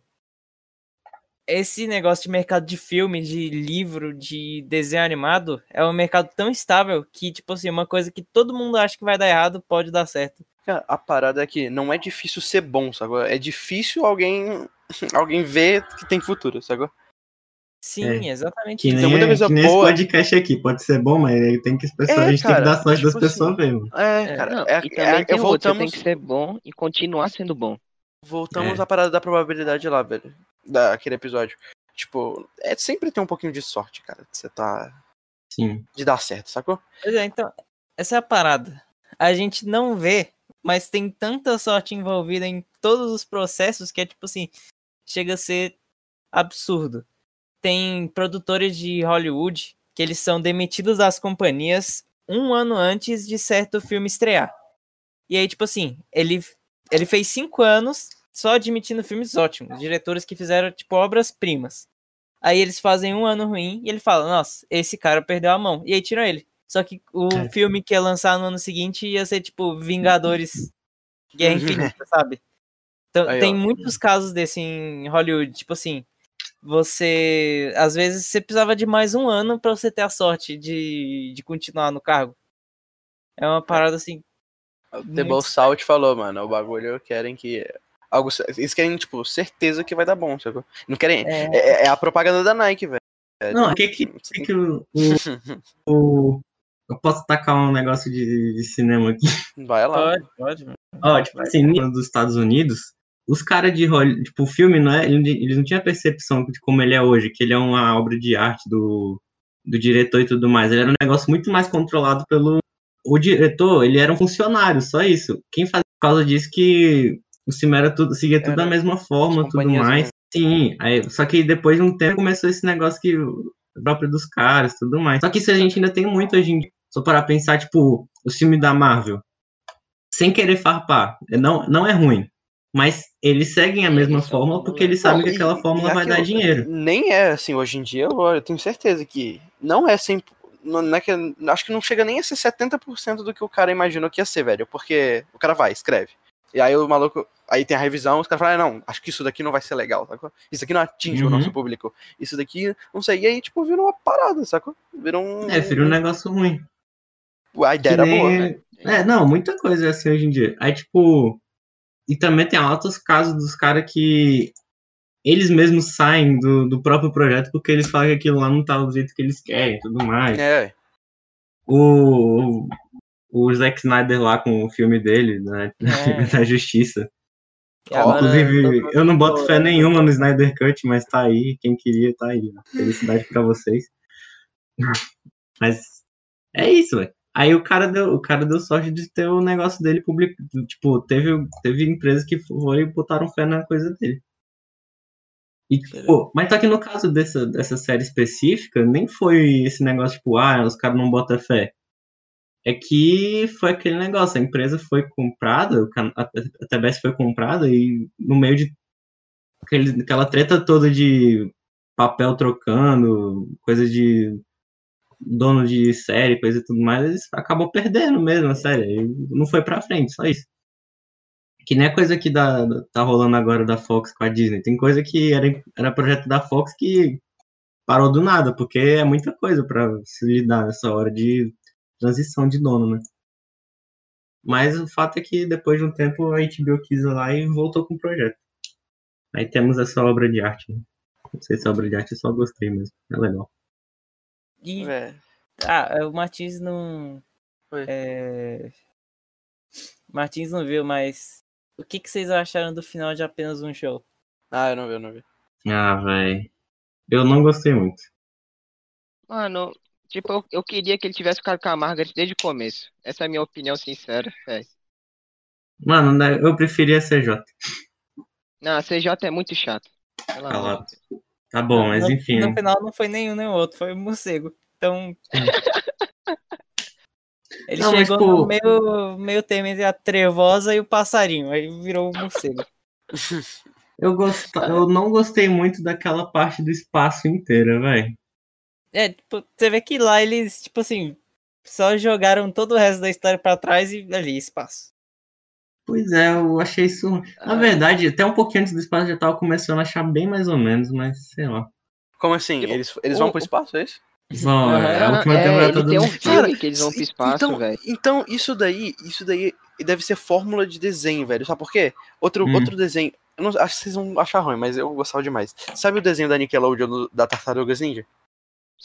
Esse negócio de mercado de filme, de livro, de desenho animado, é um mercado tão estável que, tipo assim, uma coisa que todo mundo acha que vai dar errado pode dar certo. Cara, a parada é que não é difícil ser bom, sacou? É difícil alguém alguém ver que tem futuro, sacou? Sim, exatamente Que nem, muita é- coisa que nem esse boa- podcast aqui. Pode ser bom, mas tem que as pessoas, É, a gente tem que dar sorte das tipo pessoas assim, mesmo. É, É. cara. Não, é, e é, tem você voltamos, tem que ser bom e continuar sendo bom. voltamos É. à parada da probabilidade lá, velho. Daquele episódio. Tipo, é sempre tem um pouquinho de sorte, cara. De você tá. Sim. De dar certo, sacou? Pois é, então, essa é a parada. A gente não vê, mas tem tanta sorte envolvida em todos os processos que é tipo assim, chega a ser absurdo. Tem produtores de Hollywood que eles são demitidos das companhias um ano antes de certo filme estrear. E aí, tipo assim, ele, ele fez cinco anos só admitindo filmes ótimos, diretores que fizeram, tipo, obras-primas. Aí eles fazem um ano ruim e ele fala, nossa, esse cara perdeu a mão. E aí tiram ele. Só que o É. filme que ia lançar no ano seguinte ia ser, tipo, Vingadores Guerra Infinita, sabe? Então, Aí, tem ó. muitos casos desse em Hollywood. Tipo assim, você. Às vezes você precisava de mais um ano pra você ter a sorte de, de continuar no cargo. É uma parada assim. O Muito Table Salt falou, mano, o bagulho querem que. Algo, eles querem, tipo, certeza que vai dar bom, sacou? Não querem. É, É, é a propaganda da Nike, velho. É, Não, o que que, que, tem- que o, o- o- Eu posso tacar um negócio de, de cinema aqui. Vai lá. pode, pode. Ó, tipo assim, nos Estados Unidos, os caras de Hollywood, tipo, o filme, não é, ele- eles não tinham a percepção de como ele é hoje, que ele é uma obra de arte do, do diretor e tudo mais. Ele era um negócio muito mais controlado pelo. O diretor, ele era um funcionário, só isso. Quem fazia por causa disso que o filme era tudo, seguia tudo da Era mesma forma, tudo mais. mesmo. Sim, aí, só que depois de um tempo começou esse negócio que próprio dos caras, tudo mais. Só que isso a gente ainda tem muito hoje em dia. Só para pensar, tipo, o filme da Marvel sem querer farpar. Não, não é ruim. Mas eles seguem a mesma fórmula porque eles sabem que aquela fórmula vai dar dinheiro. Nem é assim hoje em dia, eu, eu tenho certeza que não é 100%. Não, é que, acho que não chega nem a ser 70% do que o cara imaginou que ia ser, velho. Porque o cara vai, escreve. E aí o maluco. Aí tem a revisão, os caras falam, ah, não, acho que isso daqui não vai ser legal, sacou? Isso aqui não atinge o Uhum. nosso público. Isso daqui, não sei. E aí, tipo, vira uma parada, sacou? Vira um. É, vira um negócio ruim. A ideia Que era nem- boa, né? É, não, muita coisa é assim hoje em dia. Aí, tipo. E também tem altos casos dos caras que eles mesmos saem do, do próprio projeto porque eles falam que aquilo lá não tá do jeito que eles querem e tudo mais. É, O, o Zack Snyder lá com o filme dele, né? É. da Justiça. Agora Inclusive, mundo eu não boto fé chorando. nenhuma no Snyder Cut, mas tá aí. Quem queria, tá aí. né? Felicidade pra vocês. Mas é isso, velho. Aí o cara deu, o cara deu sorte de ter o negócio dele publicado. Tipo, teve, teve empresas que foram e botaram fé na coisa dele. E, tipo, mas só que no caso dessa, dessa série específica, nem foi esse negócio, tipo, ah, os caras não botam fé. É que foi aquele negócio, a empresa foi comprada, a TBS foi comprada e no meio de aquele, aquela treta toda de papel trocando, coisa de dono de série, coisa e tudo mais, eles acabou perdendo mesmo a série. Não foi pra frente, só isso. Que nem a coisa que dá, tá rolando agora da Fox com a Disney. Tem coisa que era, era projeto da Fox que parou do nada, porque é muita coisa pra se lidar nessa hora de transição de dono, né? Mas o fato é que depois de um tempo a HBO quis lá e voltou com o projeto. Aí temos essa obra de arte. Né? Não sei se é obra de arte, eu só gostei mesmo. É legal. E, É. ah, o Martins não. É... Martins não viu, mas. O que, que vocês acharam do final de apenas um show? Ah, eu não vi, eu não vi. Ah, velho. Eu não gostei muito. Mano, tipo, eu, eu queria que ele tivesse ficado com a Margaret desde o começo. Essa é a minha opinião sincera, velho. Mano, né, eu preferia CJ. Não, a CJ é muito chato. Calado. Tá bom, mas no, enfim. No né? final não foi nenhum nem o outro, foi o morcego. Então. Ele Não, mas, chegou pô- no meio, meio termo entre a trevosa e o passarinho. Aí virou o morcego. Eu, gost... eu não gostei muito daquela parte do espaço inteira, velho. É, tipo, você vê que lá eles, tipo assim, só jogaram todo o resto da história pra trás e ali, espaço. Pois é, eu achei isso. Na Ah. verdade, até um pouquinho antes do espaço já tava começando a achar bem mais ou menos, mas sei lá. Como assim? Tipo, Eles, eles vão o- pro espaço, é isso? Vão, é, a última é, temporada ele todo tem um filme Cara, que eles vão pro espaço, então, velho. Então, isso daí, isso daí deve ser fórmula de desenho, velho. Sabe por quê? Outro, Hum. outro desenho. Eu não, acho que vocês vão achar ruim, mas eu gostava demais. Sabe o desenho da Nickelodeon do- da Tartarugas Ninja?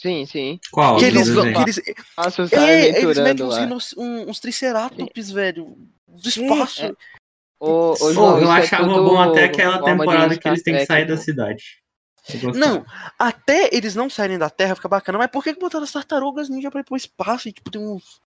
Sim, sim. Qual? que o eles vão. Que eles, Nossa, é, eles metem uns, rinos- um- uns triceratops, velho. Do espaço. é. Ô, Pô, João, eu é achava tudo bom até aquela temporada que eles têm que sair da pô. cidade. Não, até eles não saírem da Terra fica bacana, mas por que que botaram as tartarugas ninja pra ir pro espaço e tipo tem uns.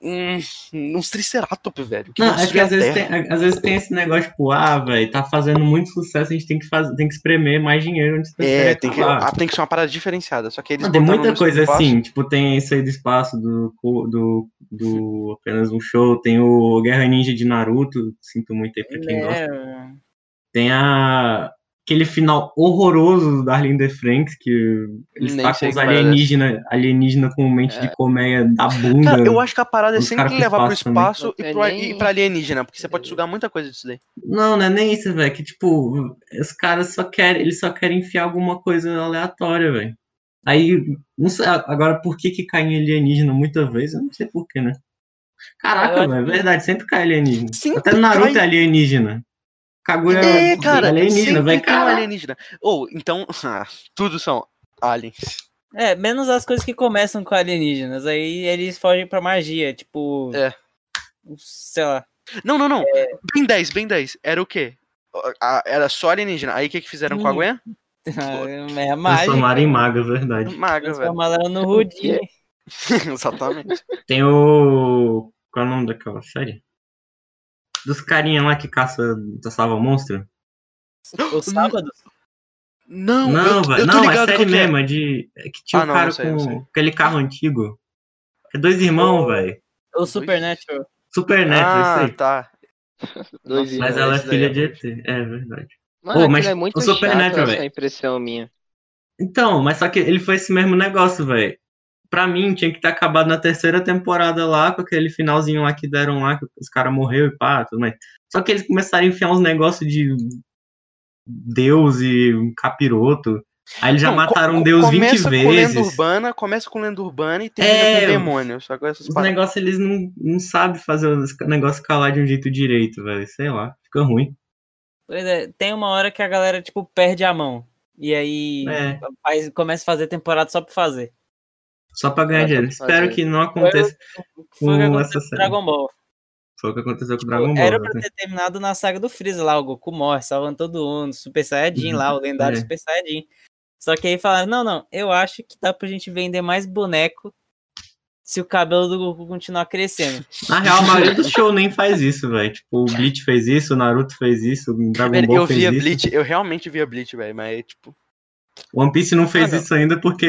Uns, uns triceratops, velho? que Não, é que às vezes, tem, às vezes tem esse negócio, tipo, ah, velho, tá fazendo muito sucesso, a gente tem que, fazer, tem que espremer mais dinheiro antes da É, tem que, ah, tem que ser uma parada diferenciada. Só que eles Não, tem muita coisa espaço- assim, tipo, tem isso aí do espaço, do, do, do apenas um show, tem o Guerra Ninja de Naruto, sinto muito aí pra quem gosta. É, Tem a, aquele final horroroso da Arlinda Franks, que eles Nem tá sei com os é alienígenas alienígena com mente de colmeia da bunda. Cara, eu acho que a parada é sempre levar pro espaço também. e pro, nem- e pra alienígena, porque você pode sugar muita coisa disso daí. Não, não é nem isso, velho. Que tipo, os caras só querem, eles só querem enfiar alguma coisa aleatória, velho. Aí, não sei, agora por que que cai em alienígena muitas vezes, eu não sei porquê, né? Caraca, velho, é verdade, sempre cai alienígena. Sempre Até no Naruto cai. é alienígena. Kaguya É, cara, alienígena, velho. tem um alienígena. Ou, então, ah, tudo são aliens. É, menos as coisas que começam com alienígenas. Aí eles fogem pra magia, tipo. É. Sei lá. Não, não, não. É. Bem 10, bem 10. Era o quê? Era só alienígena. Aí o que que fizeram com a Hum. Gwen? É a mágica. transformaram em maga, verdade. Maga, velho. Transformaram ela no Rudinho. Exatamente. Tem o. Qual é o nome daquela série? Dos carinha lá que caça, caçava monstro? O sábado. Não, Não, eu, velho. eu tô Não, é série é. mesmo, é de. É que tinha Ah, um cara não sei, com aquele carro antigo. É dois irmãos, velho. O Supernatural. Supernatural, Ah, isso aí. tá. Dois Nossa, Mas irmãos. ela é filha é de. ET. É verdade. Mano, Pô, mas é muito o Supernatural, essa velho. impressão minha. Então, mas só que ele foi esse mesmo negócio, velho. Pra mim, tinha que ter acabado na terceira temporada lá, com aquele finalzinho lá que deram lá, que os caras morreram e pá, tudo mais. Só que eles começaram a enfiar uns negócios de Deus e um capiroto. Aí eles já Não, mataram um Deus 20 começa com lenda vezes. urbana, começa com lenda urbana e termina É, com demônio. Só com essas Os negócios eles não, não sabem fazer o negócio calar de um jeito direito, velho. Sei lá, fica ruim. Pois é, tem uma hora que a galera, tipo, perde a mão. E aí É. faz- começa a fazer temporada só pra fazer. Só pra ganhar dinheiro. Espero que não aconteça. Foi o que Com essa com série. Dragon Ball. Foi o que aconteceu com o Tipo, Dragon Ball. era pra ter terminado na saga do Freeza lá, o Goku morre, salvando todo mundo, Super Saiyajin lá, o lendário É. Super Saiyajin. Só que aí falaram, não, não, eu acho que dá pra gente vender mais boneco se o cabelo do Goku continuar crescendo. Na real, a maioria do show nem faz isso, velho. Tipo, o Bleach fez isso, o Naruto fez isso, o Dragon Ball eu fez via isso. Bleach, eu realmente via Bleach, velho, mas tipo. One Piece não fez Ah, não. isso ainda porque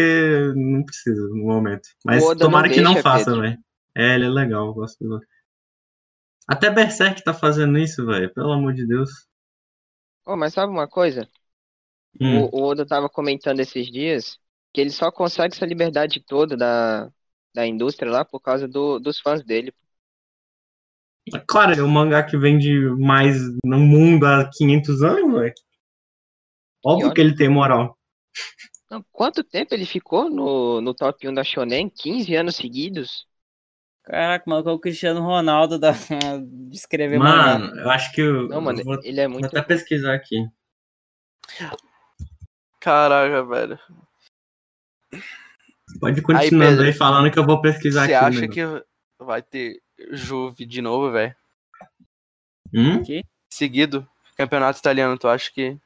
não precisa no momento. Mas tomara não que não deixa, faça, Pedro. velho. É, ele é legal, eu gosto do Até Berserk tá fazendo isso, velho. Pelo amor de Deus. Ô, mas sabe uma coisa? Hum. O, o Oda tava comentando esses dias que ele só consegue essa liberdade toda da, da indústria lá por causa do- dos fãs dele. Claro, é um mangá que vende mais no mundo há 500 anos, velho. Óbvio que ele tem moral. Não, quanto tempo ele ficou no, no top 1 da Shonen? 15 anos seguidos? Caraca, mano, o Cristiano Ronaldo da... de escrever mangá. Mano, eu acho que eu, Não, mano, eu vou, ele é vou muito. até pesquisar aqui. Caraca, velho. Pode continuando Pedro, aí, falando que eu vou pesquisar Você aqui. acha né? que vai ter Juve de novo, velho? Hum? Seguido? Campeonato italiano, tu acha que.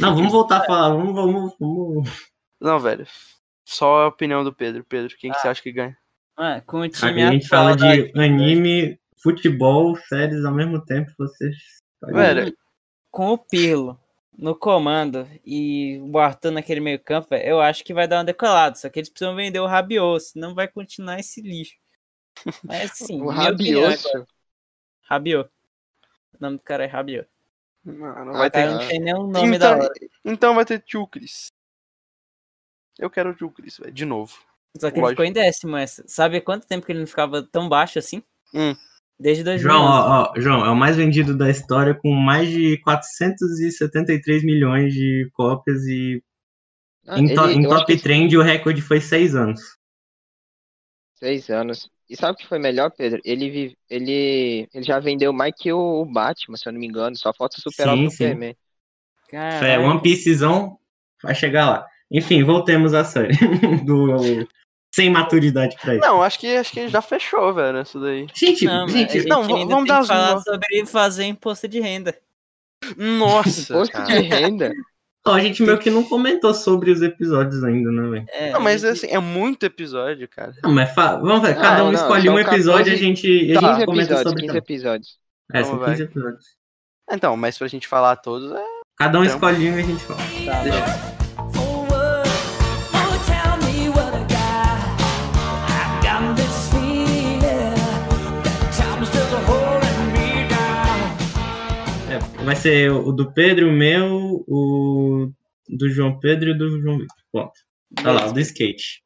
Não, vamos voltar a falar. Vamos, vamos, vamos. Não, velho. Só a opinião do Pedro. Pedro, quem que você acha que ganha? Mano, com o Aqui time a gente atual fala de Disney, anime, futebol, séries ao mesmo tempo. Vocês. Velho, com o Pirlo no comando e o Arthur naquele meio campo, velho, eu acho que vai dar uma decolada. Só que eles precisam vender o Rabiot, senão vai continuar esse lixo. Mas sim, O opinião é. Rabiot. O nome do cara é Rabiot. Não, não Ah, vai O ter. não tem nenhum nome da Então, hora. então vai ter Tchukris. Eu quero o Tchukris, velho, de novo. Só que ele ficou em décimo essa. Sabe quanto tempo que ele não ficava tão baixo assim? Hum. Desde 2011. João, ó, ó, João, é o mais vendido da história com mais de 473 milhões de cópias e Ah, em, to- ele- em top que trend o recorde foi 6 anos. Seis anos. E sabe o que foi melhor, Pedro? Ele, vive, ele, ele já vendeu mais que o Batman, se eu não me engano. Só falta superar Sim, o. Superman. É, One Piecezão vai chegar lá. Enfim, voltemos à série. Do sem maturidade pra isso. Não, acho que, acho que já fechou, velho, isso daí. Gente, Não, gente, a gente não, ainda vamos dar as falar sobre fazer imposto de renda. Nossa, Imposto cara. de renda. Ó, a gente meio que não comentou sobre os episódios ainda, né, velho? É, Não, mas assim, é muito episódio, cara. Não, mas fa- vamos ver, cada Não, um não, escolhe um episódio e a 14 gente, e a 15 gente comenta episódios, sobre 15 também. episódios. É, são Vamos, 15 episódios. Então, mas pra gente falar todos, é. Cada um Então. escolhe um e a gente fala. Tá, Deixa- É, vai ser o do Pedro, o meu, o do João Pedro e o do João Vitor. Ponto. Tá lá, o do skate.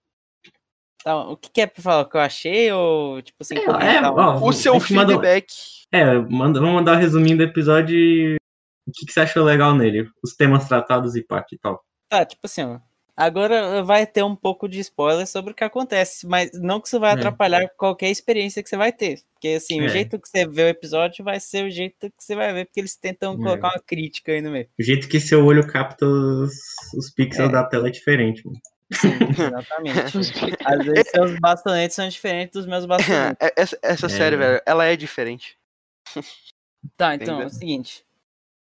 Tá, o que, que é pra falar? O que eu achei ou, tipo assim, É, é, um- ó, O seu mandou- feedback. É, manda, vamos mandar o resuminho do episódio e o que, que você achou legal nele. Os temas tratados e pá, e tal. Tá, tipo assim, ó. Agora vai ter um pouco de spoiler sobre o que acontece, mas não que isso vai É. atrapalhar qualquer experiência que você vai ter. Porque, assim, É. o jeito que você vê o episódio vai ser o jeito que você vai ver, porque eles tentam É. colocar uma crítica aí no meio. O jeito que seu olho capta os, os pixels É. da tela é diferente. Mano. Sim, exatamente. Às vezes seus bastonetes são diferentes dos meus bastonetes. É, essa essa É. série, velho, ela é diferente. Tá, então, é Entendeu? o seguinte.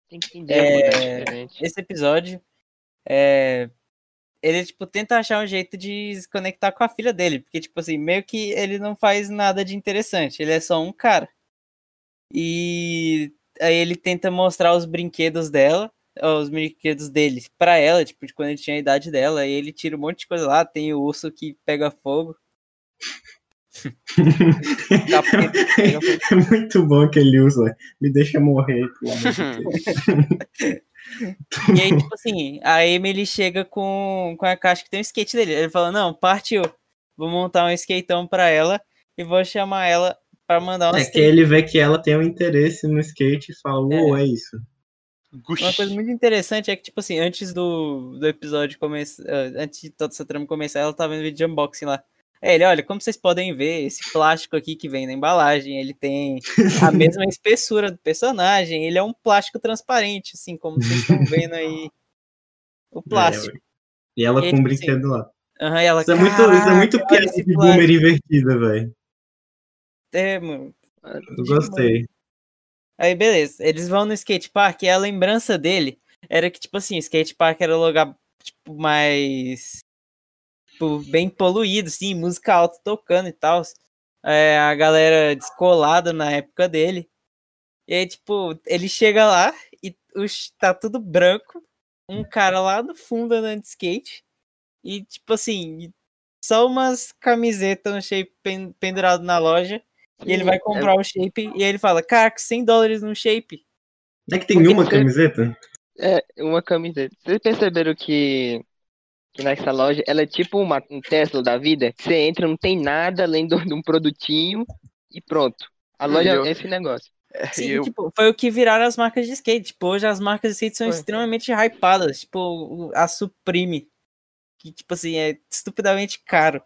Tem que entender É, esse episódio é, ele tipo tenta achar um jeito de se conectar com a filha dele, porque tipo assim, meio que ele não faz nada de interessante, ele é só um cara. E aí ele tenta mostrar os brinquedos dela, os brinquedos dele pra ela, tipo, de quando ele tinha a idade dela, e ele tira um monte de coisa lá, tem o urso que pega fogo. É muito bom que ele usa. Me deixa morrer, pelo amor de Deus. E aí, tipo assim, a Emily chega com, com a caixa que tem o skate dele. Ele fala, não, partiu. Vou montar um skateão pra ela e vou chamar ela pra mandar umas É que ele vê que ela tem um interesse no skate e fala, uou, é isso. Uma coisa muito interessante é que, tipo assim, antes do, do episódio começar, antes de toda essa trama começar, ela tava vendo vídeo de unboxing lá. É, ele, olha, como vocês podem ver, esse plástico aqui que vem na embalagem, ele tem a mesma espessura do personagem, ele é um plástico transparente, assim, como vocês estão vendo aí o plástico. E ela E, com um tipo assim, brinquedo lá. Aham, e ela, Isso é muito, isso é muito "Caraca, olha piada de plástico." boomer invertida, velho. É, mano. Eu gostei. Aí, beleza. Eles vão no skate park e a lembrança dele era que, tipo assim, skate park era um lugar, tipo, mais. Tipo, bem poluído, assim, música alta tocando e tal. É, a galera descolada na época dele. E aí, tipo, ele chega lá e os, tá tudo branco. Um cara lá no fundo andando de skate. E, tipo assim, só umas camisetas, um shape pen- pendurado na loja. E ele Sim, vai é- comprar o shape e aí ele fala, cara, 100 dólares no shape. Não é que tem Porque uma camiseta? É, uma camiseta. Vocês perceberam que, que nessa loja ela é tipo uma, um Tesla da vida? Que você entra, não tem nada além do- de um produtinho e pronto. A loja eu- é esse negócio. É, Sim, eu- tipo, foi o que viraram as marcas de skate. Tipo, hoje as marcas de skate são Foi. extremamente hypadas. Tipo, a Supreme. Que, tipo assim, é estupidamente caro.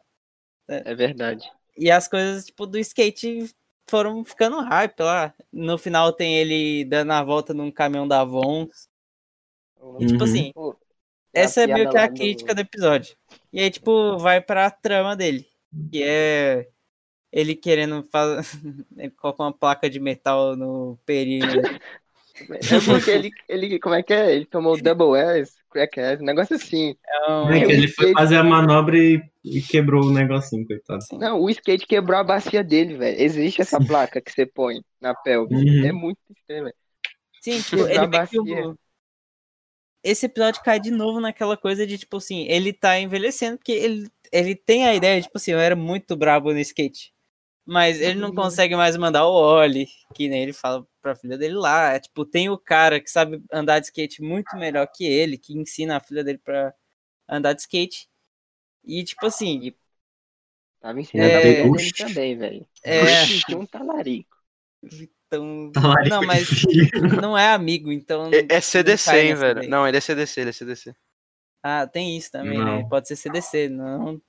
É verdade. E as coisas, tipo, do skate foram ficando hype lá. No final tem ele dando a volta num caminhão da Avon. E, tipo Uhum. assim, essa é meio que a crítica do episódio. E aí, tipo, vai pra trama dele. Que é ele querendo fazer. ele coloca uma placa de metal no dele. É porque ele, ele, como é que é? Ele tomou double S, crack S, um negócio assim. Não é ele foi sei. fazer a manobra e, e quebrou o negocinho, coitado. Não, o skate quebrou a bacia dele, velho. Existe essa placa que você põe na pelve. Uhum. É muito estranho, velho. Sim, tipo, ele vê que. Esse episódio cai de novo naquela coisa de, tipo assim, ele tá envelhecendo, porque ele, ele tem a ideia, tipo assim, eu era muito brabo no skate. Mas ele não Uhum. consegue mais mandar o Oli, que nem ele fala pra filha dele lá. É, tipo, tem o cara que sabe andar de skate muito melhor que ele, que ensina a filha dele pra andar de skate. E, tipo assim, Tava ensinando É. a dele também, velho. é. Um talarico. Então, Talarico não, mas não é amigo, então. É, é CDC, hein, velho? daí. Não, ele é CDC, ele é CDC. Ah, tem isso também, né? Não. Pode ser CDC, não.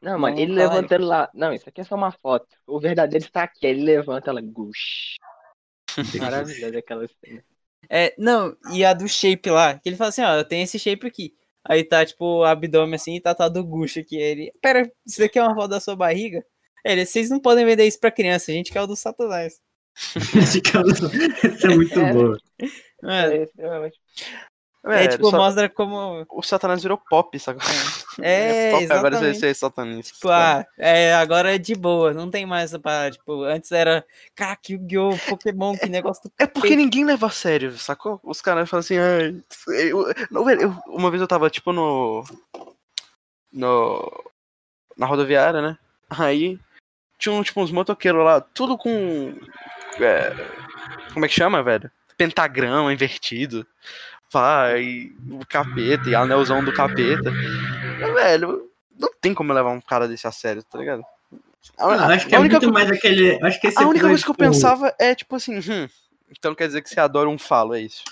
Não, mano, Não, ele talarico. levantando lá. Não, isso aqui é só uma foto. O verdadeiro está aqui. Ele levanta ela. Gush. Maravilhosa aquela cena. É, não, e a do shape lá, que ele fala assim, ó, eu tenho esse shape aqui. Aí tá, tipo, o abdômen assim e tá tá do Gucci aqui. Ele, pera, isso daqui é uma foto da sua barriga? Ele, vocês não podem vender isso pra criança, a gente quer o do Satanás. Esse cara- Isso é muito É. bom. É, extremamente. é, Velho, tipo, só- mostra como. O Satanás virou pop, sabe? É, pop agora você exatamente. ser satanista. Tipo, ah, é, agora é de boa, não tem mais essa parada. Tipo, antes era, cara, que Yu-Gi-Oh! Pokémon, que negócio do É porque ninguém leva a sério, sacou? Os caras falam assim, ai. eu- não, velho, eu- uma vez eu tava, tipo, no. No. Na rodoviária, né? Aí tinha tipo, uns motoqueiros lá, tudo com. É, como é que chama, velho? Pentagrama invertido. Vai, o capeta e anelzão do capeta. Velho, não tem como levar um cara desse a sério, tá ligado? A, acho que a é única muito co- mais aquele. Acho que esse a única episódio, coisa que eu tipo, pensava é tipo assim, hum, então quer dizer que você adora um falo, é isso.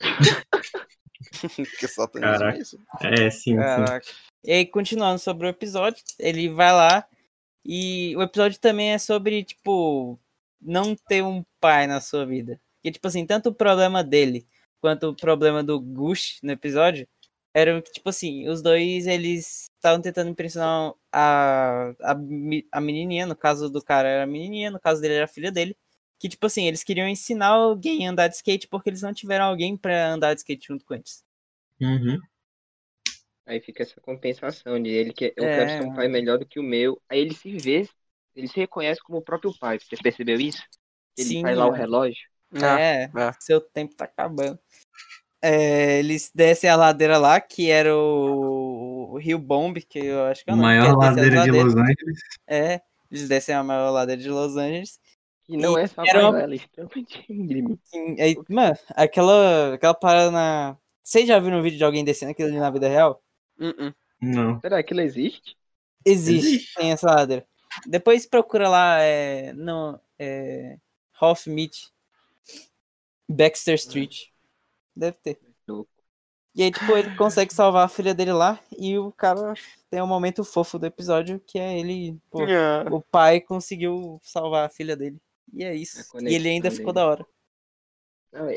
que satanismo é isso? É, sim, sim. Caraca. E aí, continuando sobre o episódio, ele vai lá e o episódio também é sobre, tipo, não ter um pai na sua vida. Que, tipo assim, tanto o problema dele quanto o problema do Gush no episódio eram que, tipo assim, os dois, eles estavam tentando impressionar a, a, a menininha, no caso do cara era a menininha, no caso dele era a filha dele, que, tipo assim, eles queriam ensinar alguém a andar de skate porque eles não tiveram alguém pra andar de skate junto com eles. Uhum. Aí fica essa compensação de ele que eu É, quero ser um pai melhor do que o meu. Aí ele se vê, ele se reconhece como o próprio pai. Você percebeu isso? Ele Sim, faz lá o é. relógio. Ah, é, é. seu tempo tá acabando. É, eles descem a ladeira lá, que era o, o Rio Bomb, que eu acho que é o Maior é ladeira de ladeiras. Los Angeles. É, eles descem a maior ladeira de Los Angeles. Que não E é só era uma- ela é extremamente íngreme. E aí, mano, aquela, aquela parada na. Vocês já viram um vídeo de alguém descendo aquilo ali na vida real? Uh-uh. Não. Será que ela existe? Existe, Existe. tem essa ladeira. Depois procura lá, é, no, é, Hoff Meat, Baxter Street. Deve ter. E aí, tipo, ele consegue salvar a filha dele lá e o cara tem um momento fofo do episódio que é ele, pô, Ah, o pai conseguiu salvar a filha dele. E é isso. A E ele ainda ficou da hora. Não, é.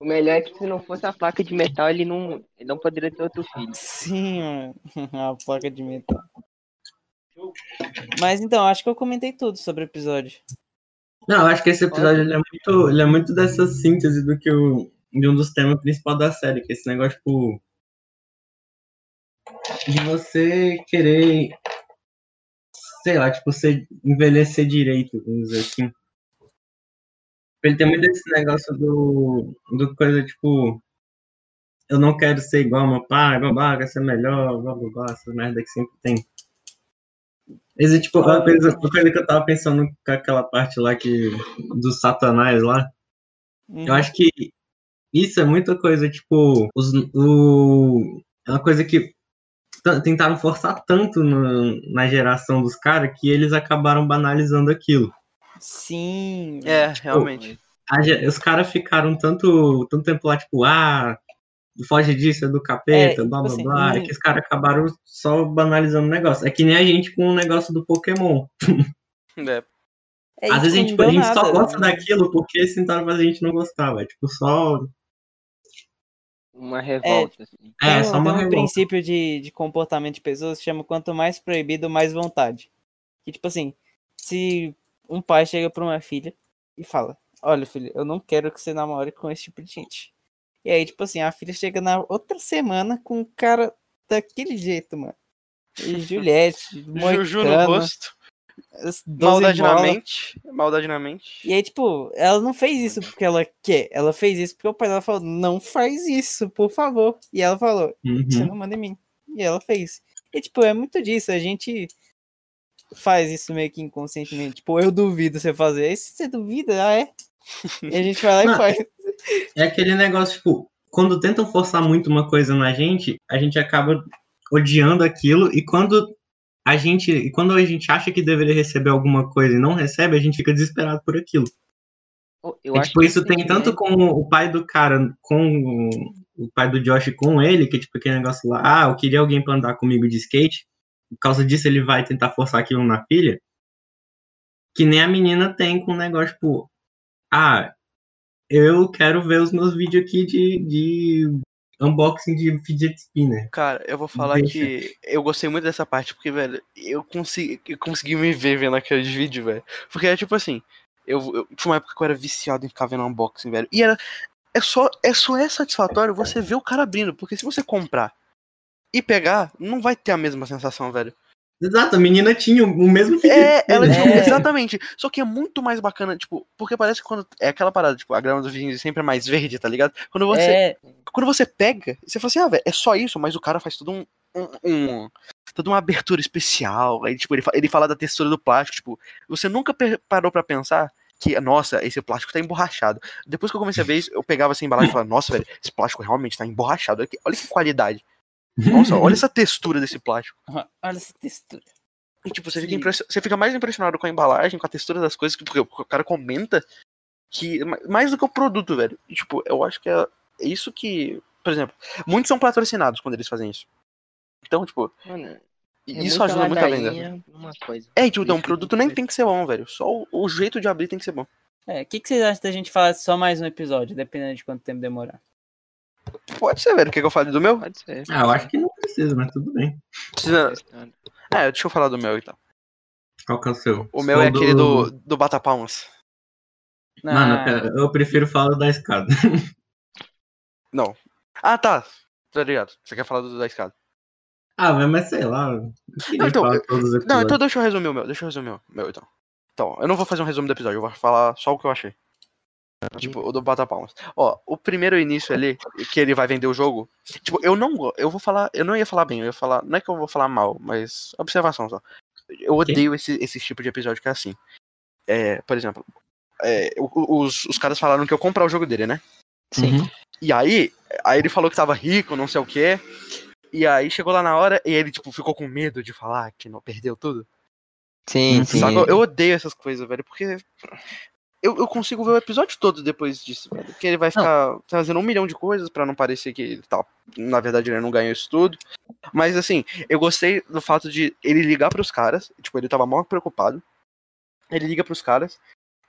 O melhor é que se não fosse a placa de metal, ele não, ele não poderia ter outro filho. Sim, mano. a placa de metal. Mas então, acho que eu comentei tudo sobre o episódio. Não, acho que esse episódio ele é, muito, ele é muito dessa síntese do que o, de um dos temas principais da série, que é esse negócio, tipo. De você querer. Sei lá, tipo, você envelhecer direito, vamos dizer assim. Ele tem muito esse negócio do. do coisa, tipo. Eu não quero ser igual ao meu pai, babá, quero ser melhor, blá blá blá, essa merda que sempre tem. Esse, tipo, uma coisa, uma coisa que eu tava pensando com aquela parte lá que. do Satanás lá. Uhum. Eu acho que isso é muita coisa, tipo, os, o, é uma coisa que tentaram forçar tanto no- na geração dos caras que eles acabaram banalizando aquilo. Sim. É, realmente. A os caras ficaram tanto, tanto tempo lá, tipo, ah, foge disso, é do capeta, É, blá tipo blá assim, blá, é que os caras acabaram só banalizando o negócio. É que nem a gente com o negócio do Pokémon. É. É, Às vezes a tipo, gente, não a gente só gosta né? daquilo porque tentaram fazer a gente não gostar, velho. Tipo, só. Uma revolta, assim. É, Tem um, só tem uma um revolta. princípio de, de comportamento de pessoas que chama quanto mais proibido, mais vontade. Que tipo assim, se um pai chega pra uma filha e fala, olha filha, eu não quero que você namore com esse tipo de gente. E aí, tipo assim, a filha chega na outra semana com um cara daquele jeito, mano. E Juliette, Juju no rosto. as 12 Maldade na mente. Maldade na mente. E aí, tipo, ela não fez isso porque ela quer. Ela fez isso porque o pai dela falou, não faz isso, por favor. E ela falou, você Uhum. não manda em mim. E ela fez. E, tipo, é muito disso. A gente faz isso meio que inconscientemente. Tipo, eu duvido você fazer. Se você duvida, ah, é. E a gente vai lá e Não, faz. É aquele negócio, tipo, quando tentam forçar muito uma coisa na gente, a gente acaba odiando aquilo e quando a gente, quando a gente acha que deveria receber alguma coisa e não recebe, a gente fica desesperado por aquilo. Eu acho tipo, isso tem tanto sentimento- com o pai do cara, com o pai do Josh com ele, que tipo aquele negócio lá, ah, eu queria alguém pra andar comigo de skate. Por causa disso ele vai tentar forçar aquilo na filha. Que nem a menina tem com o negócio, tipo, ah, eu quero ver os meus vídeos aqui de, de unboxing de fidget spinner. Cara, eu vou falar Deixa. que eu gostei muito dessa parte, porque, velho, eu consegui, eu consegui me ver vendo aqueles vídeos, velho. Porque é tipo assim, eu, eu tinha uma época que eu era viciado em ficar vendo unboxing, velho. E era. É só, é só é satisfatório você ver o cara abrindo, porque se você comprar e pegar, não vai ter a mesma sensação, velho. Exato, a menina tinha o mesmo fidget É, ela spinner. tinha, É. exatamente. Só que é muito mais bacana, tipo, porque parece que quando. É aquela parada, tipo, a grama do vizinho sempre é mais verde, tá ligado? Quando você, É, quando você pega, você fala assim, ah, velho, é só isso, mas o cara faz todo um. um, um- toda uma abertura especial. Aí, tipo, ele, fa- ele fala da textura do plástico, tipo, você nunca parou pra pensar que, nossa, esse plástico tá emborrachado. Depois que eu comecei a ver isso, eu pegava essa embalagem e falava, nossa, velho, esse plástico realmente tá emborrachado. Olha que, olha que qualidade. Nossa, olha essa textura desse plástico. olha essa textura. E, tipo, você fica, você fica mais impressionado com a embalagem, com a textura das coisas, porque o cara comenta que. Mais do que o produto, velho. E, tipo, eu acho que é isso que. Por exemplo, muitos são patrocinados quando eles fazem isso. Então, tipo, Mano, é isso ajuda muito a venda. numa coisa. É, tipo, então, que produto nem tem que ser bom, velho. Só o, o jeito de abrir tem que ser bom. É, o que, que vocês acham da gente falar só mais um episódio, dependendo de quanto tempo demorar? Pode ser, velho. Quer que eu fale do meu? Pode ser. Ah, eu acho que não precisa, mas tudo bem. Precisa... É, deixa eu falar do meu então. Qual que é o seu? O meu é Ou aquele do, do Bata Palmas. Mano, Ah, eu- eu prefiro falar da escada. Não. Ah, tá. Tá ligado. Você quer falar do da escada? Ah, mas, sei lá. Eu queria Não, então, Não, então deixa eu resumir o meu. Deixa eu resumir o meu, então. Então, eu não vou fazer um resumo do episódio, eu vou falar só o que eu achei. Tipo, o do Bata Palmas. Ó, o primeiro início ali, que ele vai vender o jogo. Tipo, eu não Eu vou falar. Eu não ia falar bem, eu ia falar. Não é que eu vou falar mal, mas. Observação só. Eu odeio esse, esse tipo de episódio que é assim. É, por exemplo, é, os, os caras falaram que eu comprar o jogo dele, né? Sim. Uhum. E aí, aí ele falou que tava rico, não sei o quê. E aí chegou lá na hora e ele, tipo, ficou com medo de falar que não perdeu tudo. Sim, Uhum. sim. Saca? Eu odeio essas coisas, velho, porque eu, eu consigo ver o episódio todo depois disso, velho. Que ele vai ficar fazendo um milhão de coisas pra não parecer que ele tá. Na verdade, ele não ganhou isso tudo. Mas assim, eu gostei do fato de ele ligar pros caras. Tipo, ele tava mal preocupado. Ele liga pros caras.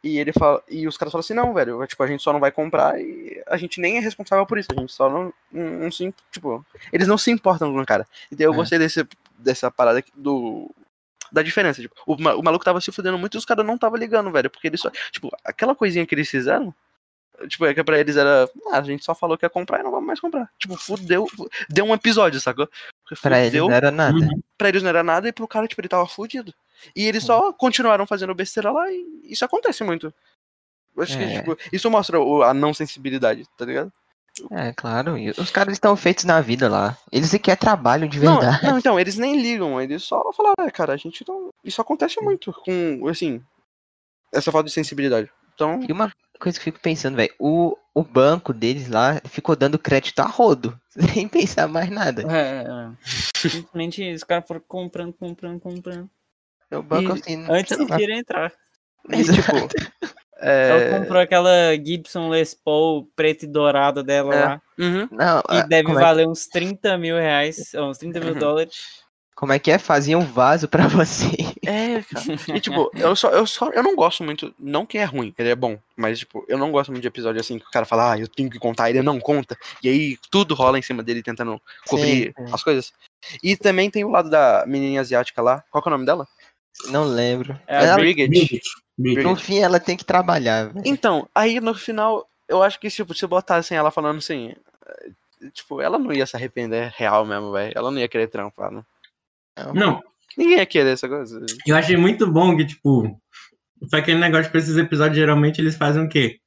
E ele fala. E os caras falam assim, não, velho, tipo, a gente só não vai comprar e a gente nem é responsável por isso. A gente só não. Não, não se. Tipo, eles não se importam com o cara. Então eu É. gostei desse, dessa parada aqui do da diferença. Tipo, o, o maluco tava se fudendo muito e os caras não tava ligando, velho. Porque eles só. Tipo, aquela coisinha que eles fizeram. Tipo, é que pra eles era. Ah, a gente só falou que ia comprar e não vamos mais comprar. Tipo, fudeu. Deu um episódio, sacou? Porque Pra ele fudeu, não era nada. Uhum. pra eles não era nada e pro cara, tipo, ele tava fudido. E eles só continuaram fazendo besteira lá e isso acontece muito. Acho que, É. tipo, isso mostra a não sensibilidade, tá ligado? É, claro. e os caras estão feitos na vida lá. Eles sequer trabalham de Não, verdade. não, então, eles nem ligam, eles só falaram, é, cara, a gente não. Isso acontece muito com, assim, essa falta de sensibilidade. Então, E uma coisa que eu fico pensando, velho, o, o banco deles lá ficou dando crédito a rodo, sem pensar mais nada. É, é. Simplesmente os caras foram comprando, comprando, comprando. O banco E assim. Antes de querer entrar. e, tipo. Ela É... comprou aquela Gibson Les Paul preto e dourada dela É. lá. Uhum. Não, Que ah, deve como, é, valer uns 30 mil reais, ou uns 30 mil Uhum. dólares. como é que é? Fazia um vaso pra você. É, cara. E tipo, eu só, eu só, eu não gosto muito, não que é ruim, ele é bom, mas tipo, eu não gosto muito de episódio assim que o cara fala, ah, eu tenho que contar, ele não conta, e aí tudo rola em cima dele tentando cobrir Sim, sim. as coisas. E também tem o lado da menininha asiática lá, qual que é o nome dela? Não lembro. É a Ela- Bridget. Bridget. No fim, ela tem que trabalhar, velho. Então, aí no final, eu acho que tipo, se botassem ela falando assim, eh, tipo, ela não ia se arrepender real mesmo, velho, ela não ia querer trampar, né? Não, Ninguém ia querer essa coisa. eu achei muito bom que, tipo, foi aquele negócio pra esses episódios, geralmente eles fazem o quê?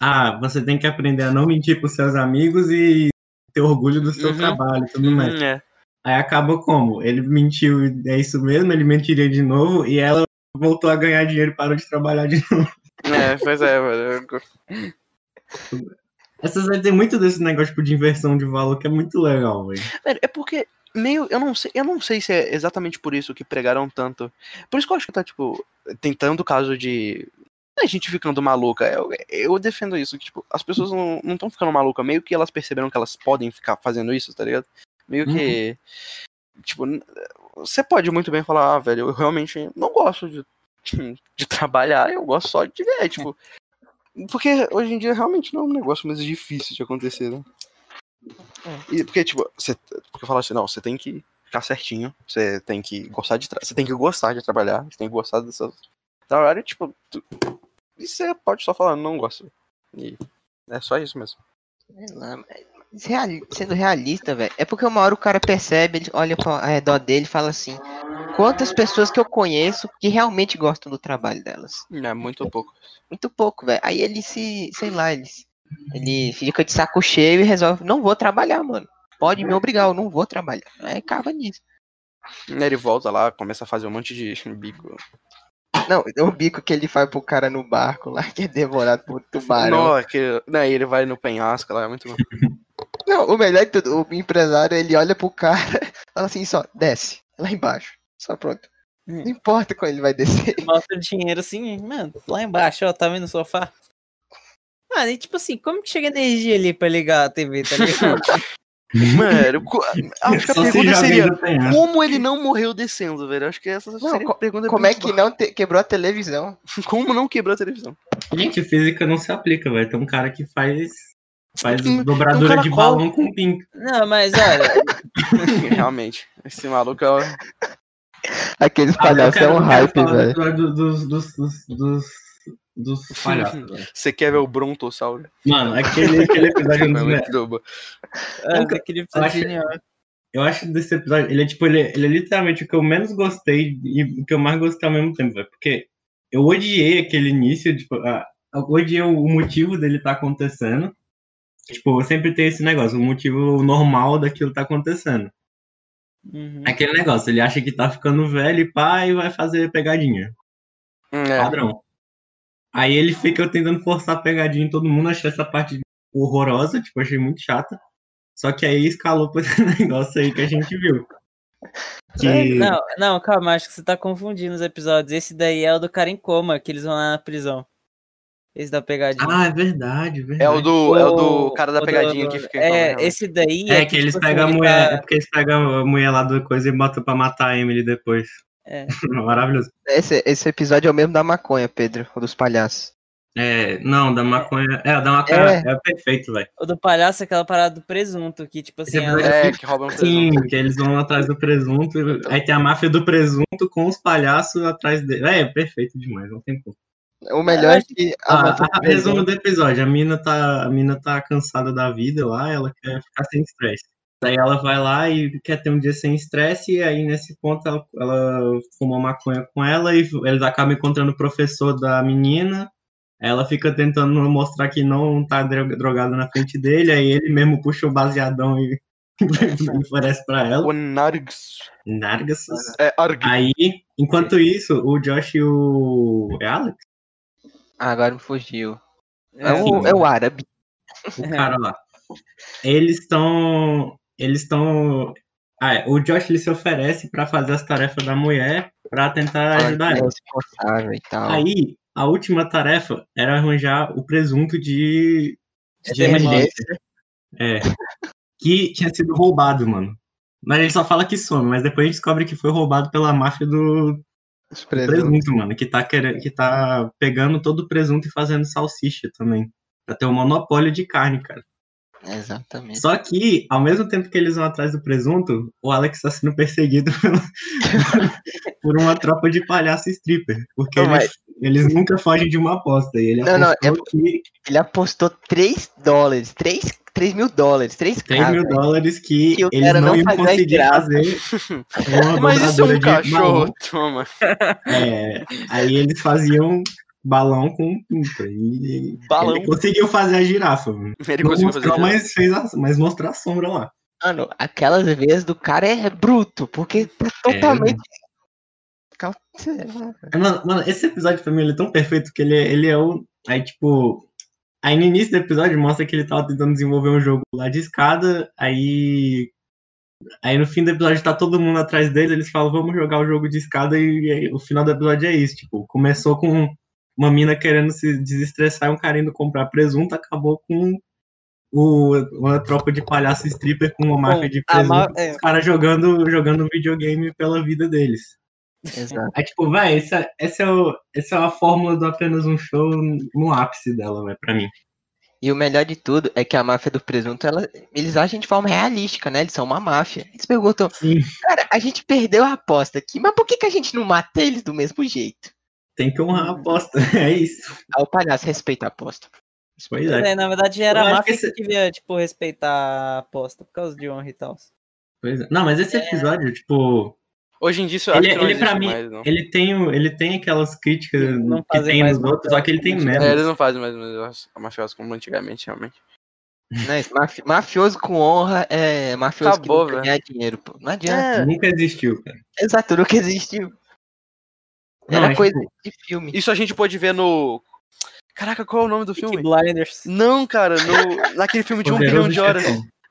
Ah, você tem que aprender a não mentir pros seus amigos e ter orgulho do seu Uhum. trabalho e tudo mais. Hum, é. Aí acaba como? Ele mentiu, é isso mesmo, ele mentiria de novo e ela voltou a ganhar dinheiro e parou de trabalhar de novo. É, pois é, velho. Essas aí tem muito desse negócio tipo, de inversão de valor que é muito legal, velho. É porque meio, eu não sei, eu não sei se é exatamente por isso que pregaram tanto. Por isso que eu acho que tá tipo tem tanto caso de a gente ficando maluca. Eu, eu defendo isso, que tipo, as pessoas não estão ficando malucas, meio que elas perceberam que elas podem ficar fazendo isso, tá ligado? Meio que tipo, n- você pode muito bem falar, ah, velho, eu realmente não gosto de de trabalhar, eu gosto só de ver, tipo, porque hoje em dia realmente não é um negócio mais difícil de acontecer, né? E porque, tipo, você, porque eu falo assim, não, você tem que ficar certinho, você tem que gostar de, você tem que gostar de trabalhar, você tem que gostar dessa trabalho, tipo, tu- e você pode só falar, não gosto. E é só isso mesmo. Sei lá, mas reali- sendo realista, velho, é porque uma hora o cara percebe, ele olha pro ao redor dele e fala assim: quantas pessoas que eu conheço que realmente gostam do trabalho delas? É muito pouco. Muito pouco, velho. Aí ele se, sei lá, ele, ele fica de saco cheio e resolve: não vou trabalhar, mano. Pode me obrigar, eu não vou trabalhar. Aí acaba nisso. Ele volta lá, começa a fazer um monte de bico. Não, o bico que ele faz pro cara no barco lá, que é devorado por tubarão. Não, que, né, ele vai no penhasco lá, é muito bom. Não, o melhor de tudo, o empresário, ele olha pro cara, fala assim, só, desce, lá embaixo. Só pronto. Hum. Não importa quando ele vai descer. Mostra o dinheiro assim, mano, lá embaixo, ó, tá vendo o sofá? Mano, e tipo assim, como que chega energia ali pra ligar a TV, tá ligado? Mano, acho que a pergunta seria: penhasco. como ele não morreu descendo, velho? Acho que essa Não, seria a pergunta Como é que não te- quebrou a televisão? Como não quebrou a televisão? Gente, física não se aplica, velho. Tem um cara que faz, faz Tem- dobradura um de balão com pinto. Não, mas olha, Realmente, esse maluco é. Aqueles Ah, eu palhaços é quero- um hype, falar do velho. episódio Dos, dos, dos, dos, dos palhaços. Você quer ver o Brontossauro? Mano, aquele, aquele episódio é dos É muito bom. é, Nunca- aquele eu episódio acho- genial. Eu acho desse episódio, ele é tipo, ele, ele é literalmente o que eu menos gostei e o que eu mais gostei ao mesmo tempo, velho. Porque eu odiei aquele início, tipo, a, eu odiei o motivo dele tá acontecendo. Tipo, sempre tem esse negócio, o motivo normal daquilo tá acontecendo. Uhum. Aquele negócio, ele acha que tá ficando velho e pá, e vai fazer pegadinha. É, Padrão. Aí ele fica tentando forçar a pegadinha em todo mundo, achei essa parte horrorosa, tipo, achei muito chata. Só que aí escalou pra esse negócio aí que a gente viu. Que... Não, não, calma, acho que você tá confundindo os episódios. Esse daí é o do cara em coma, que eles vão lá na prisão. Esse da pegadinha. Ah, é verdade, é verdade. é o do, é o do cara da pegadinha do- que fica É, esse daí É, é, que eles tipo pegam a assim, ele mulher. tá- É porque eles pegam a mulher lá do coisa e botam pra matar a Emily depois. É. Maravilhoso. Esse, esse episódio é o mesmo da maconha, Pedro, o dos palhaços. É, não, da maconha. É, da maconha É. é, perfeito, velho. O do palhaço é aquela parada do presunto, que, tipo assim, ela- episódio É, que roubam Sim, presunto. que eles vão atrás do presunto. Aí tem a máfia do presunto com os palhaços atrás dele. É, perfeito demais, não tem como. O melhor é que a Ah, máfia a- do resumo do episódio: a mina, tá, a mina tá cansada da vida lá, ela quer ficar sem estresse. Daí ela vai lá e quer ter um dia sem estresse, e aí nesse ponto ela, ela fuma maconha com ela e eles acabam encontrando o professor da menina. Ela fica tentando mostrar que não tá dro- drogada na frente dele, aí ele mesmo puxa o baseadão e oferece pra ela. O Nargs. Nargas. É, Arg. Aí, enquanto isso, o Josh e o. É Alex? Ah, agora me fugiu. É, É, o, é o árabe. O cara lá. Eles estão. Eles estão. Ah, é, o Josh ele se oferece pra fazer as tarefas da mulher pra tentar ajudar é ela. responsável e tal. Aí, a última tarefa era arranjar o presunto de, de de emergência. É. Que tinha sido roubado, mano. Mas ele só fala que some, mas depois a gente descobre que foi roubado pela máfia do, Os do presuntos. presunto, mano. Que tá, querendo, que tá pegando todo o presunto e fazendo salsicha também. Pra ter um monopólio de carne, cara. Exatamente. Só que, ao mesmo tempo que eles vão atrás do presunto, o Alex está sendo perseguido por uma tropa de palhaço stripper. Porque Não, eles, eles nunca fogem de uma aposta. E ele Não, não, apostou que Ele apostou 3 dólares, 3, 3 mil dólares, 3 3 mil dólares que, Que eles não iam fazia conseguir fazer Mas isso é um cachorro, toma. É, aí eles faziam balão com pinta. E Balão. ele conseguiu fazer a girafa. mano. Ele Não conseguiu fazer mostrou, isso. mas, fez a, mas mostrou a sombra lá. Mano, aquelas vezes do cara é bruto, porque tá É, totalmente. É, Mano, mano, esse episódio pra mim ele é tão perfeito que ele, é- ele é o. Aí, tipo. Aí no início do episódio mostra que ele tava tentando desenvolver um jogo lá de escada. Aí. Aí no fim do episódio tá todo mundo atrás dele. Eles falam, vamos jogar o jogo de escada. E, aí, o final do episódio é isso. Tipo, começou com uma mina querendo se desestressar e um cara indo comprar presunto. Acabou com o, uma tropa de palhaço stripper com uma máfia de a ma- presunto. é. Os caras jogando, jogando videogame pela vida deles. Exato. É tipo, vai, essa, essa, é o, essa é a fórmula do apenas um show no ápice dela, vai, pra mim. E o melhor de tudo é que a máfia do presunto, ela, eles agem de forma realística, né? Eles são uma máfia. Eles perguntam, Sim. cara, a gente perdeu a aposta aqui, mas por que, que a gente não mata eles do mesmo jeito? Tem que honrar a aposta, é isso. Aí o palhaço respeita a aposta. Pois é. É, na verdade era Eu a máfia que esse- que devia, tipo, respeitar a aposta por causa de honra e tal. Pois é. Não, mas esse episódio, tipo, Hoje em dia isso eu acho ele, que não ele pra mim, mais, não. ele tem, o- ele tem aquelas críticas Não que tem mais nos outros, só que ele tem menos. É, eles não fazem mais mafiosos como antigamente, realmente. Não, mafi- mafioso com honra é mafioso Acabou, que ganha dinheiro, pô. Não adianta. É, Nunca existiu, cara. Exato, nunca existiu. Não, Era mas, coisa tipo, de filme. isso a gente pode ver no. Caraca, qual é o nome do Peaky filme? Blinders. Não, cara, no... naquele filme de um bilhão de horas.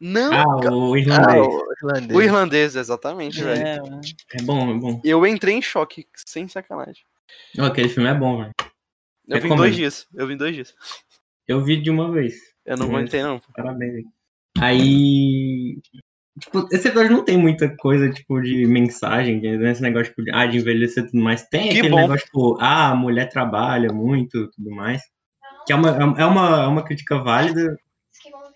Não, Ah, o Ah, irlandês. o irlandês. o irlandês, exatamente, velho. É, mano. É bom, é bom. Eu entrei em choque, sem sacanagem. Não, aquele filme é bom, velho. Eu vim Recomendo. dois dias. Eu vim dois dias. Eu vi de uma vez. Eu não aguentei, não. Parabéns. Aí. Tipo, esse episódio não tem muita coisa, tipo, de mensagem, de- esse negócio tipo, de, ah, de envelhecer e tudo mais. Tem Que aquele bom. negócio, tipo, ah, a mulher trabalha muito e tudo mais. Que é uma, é uma, é uma crítica válida,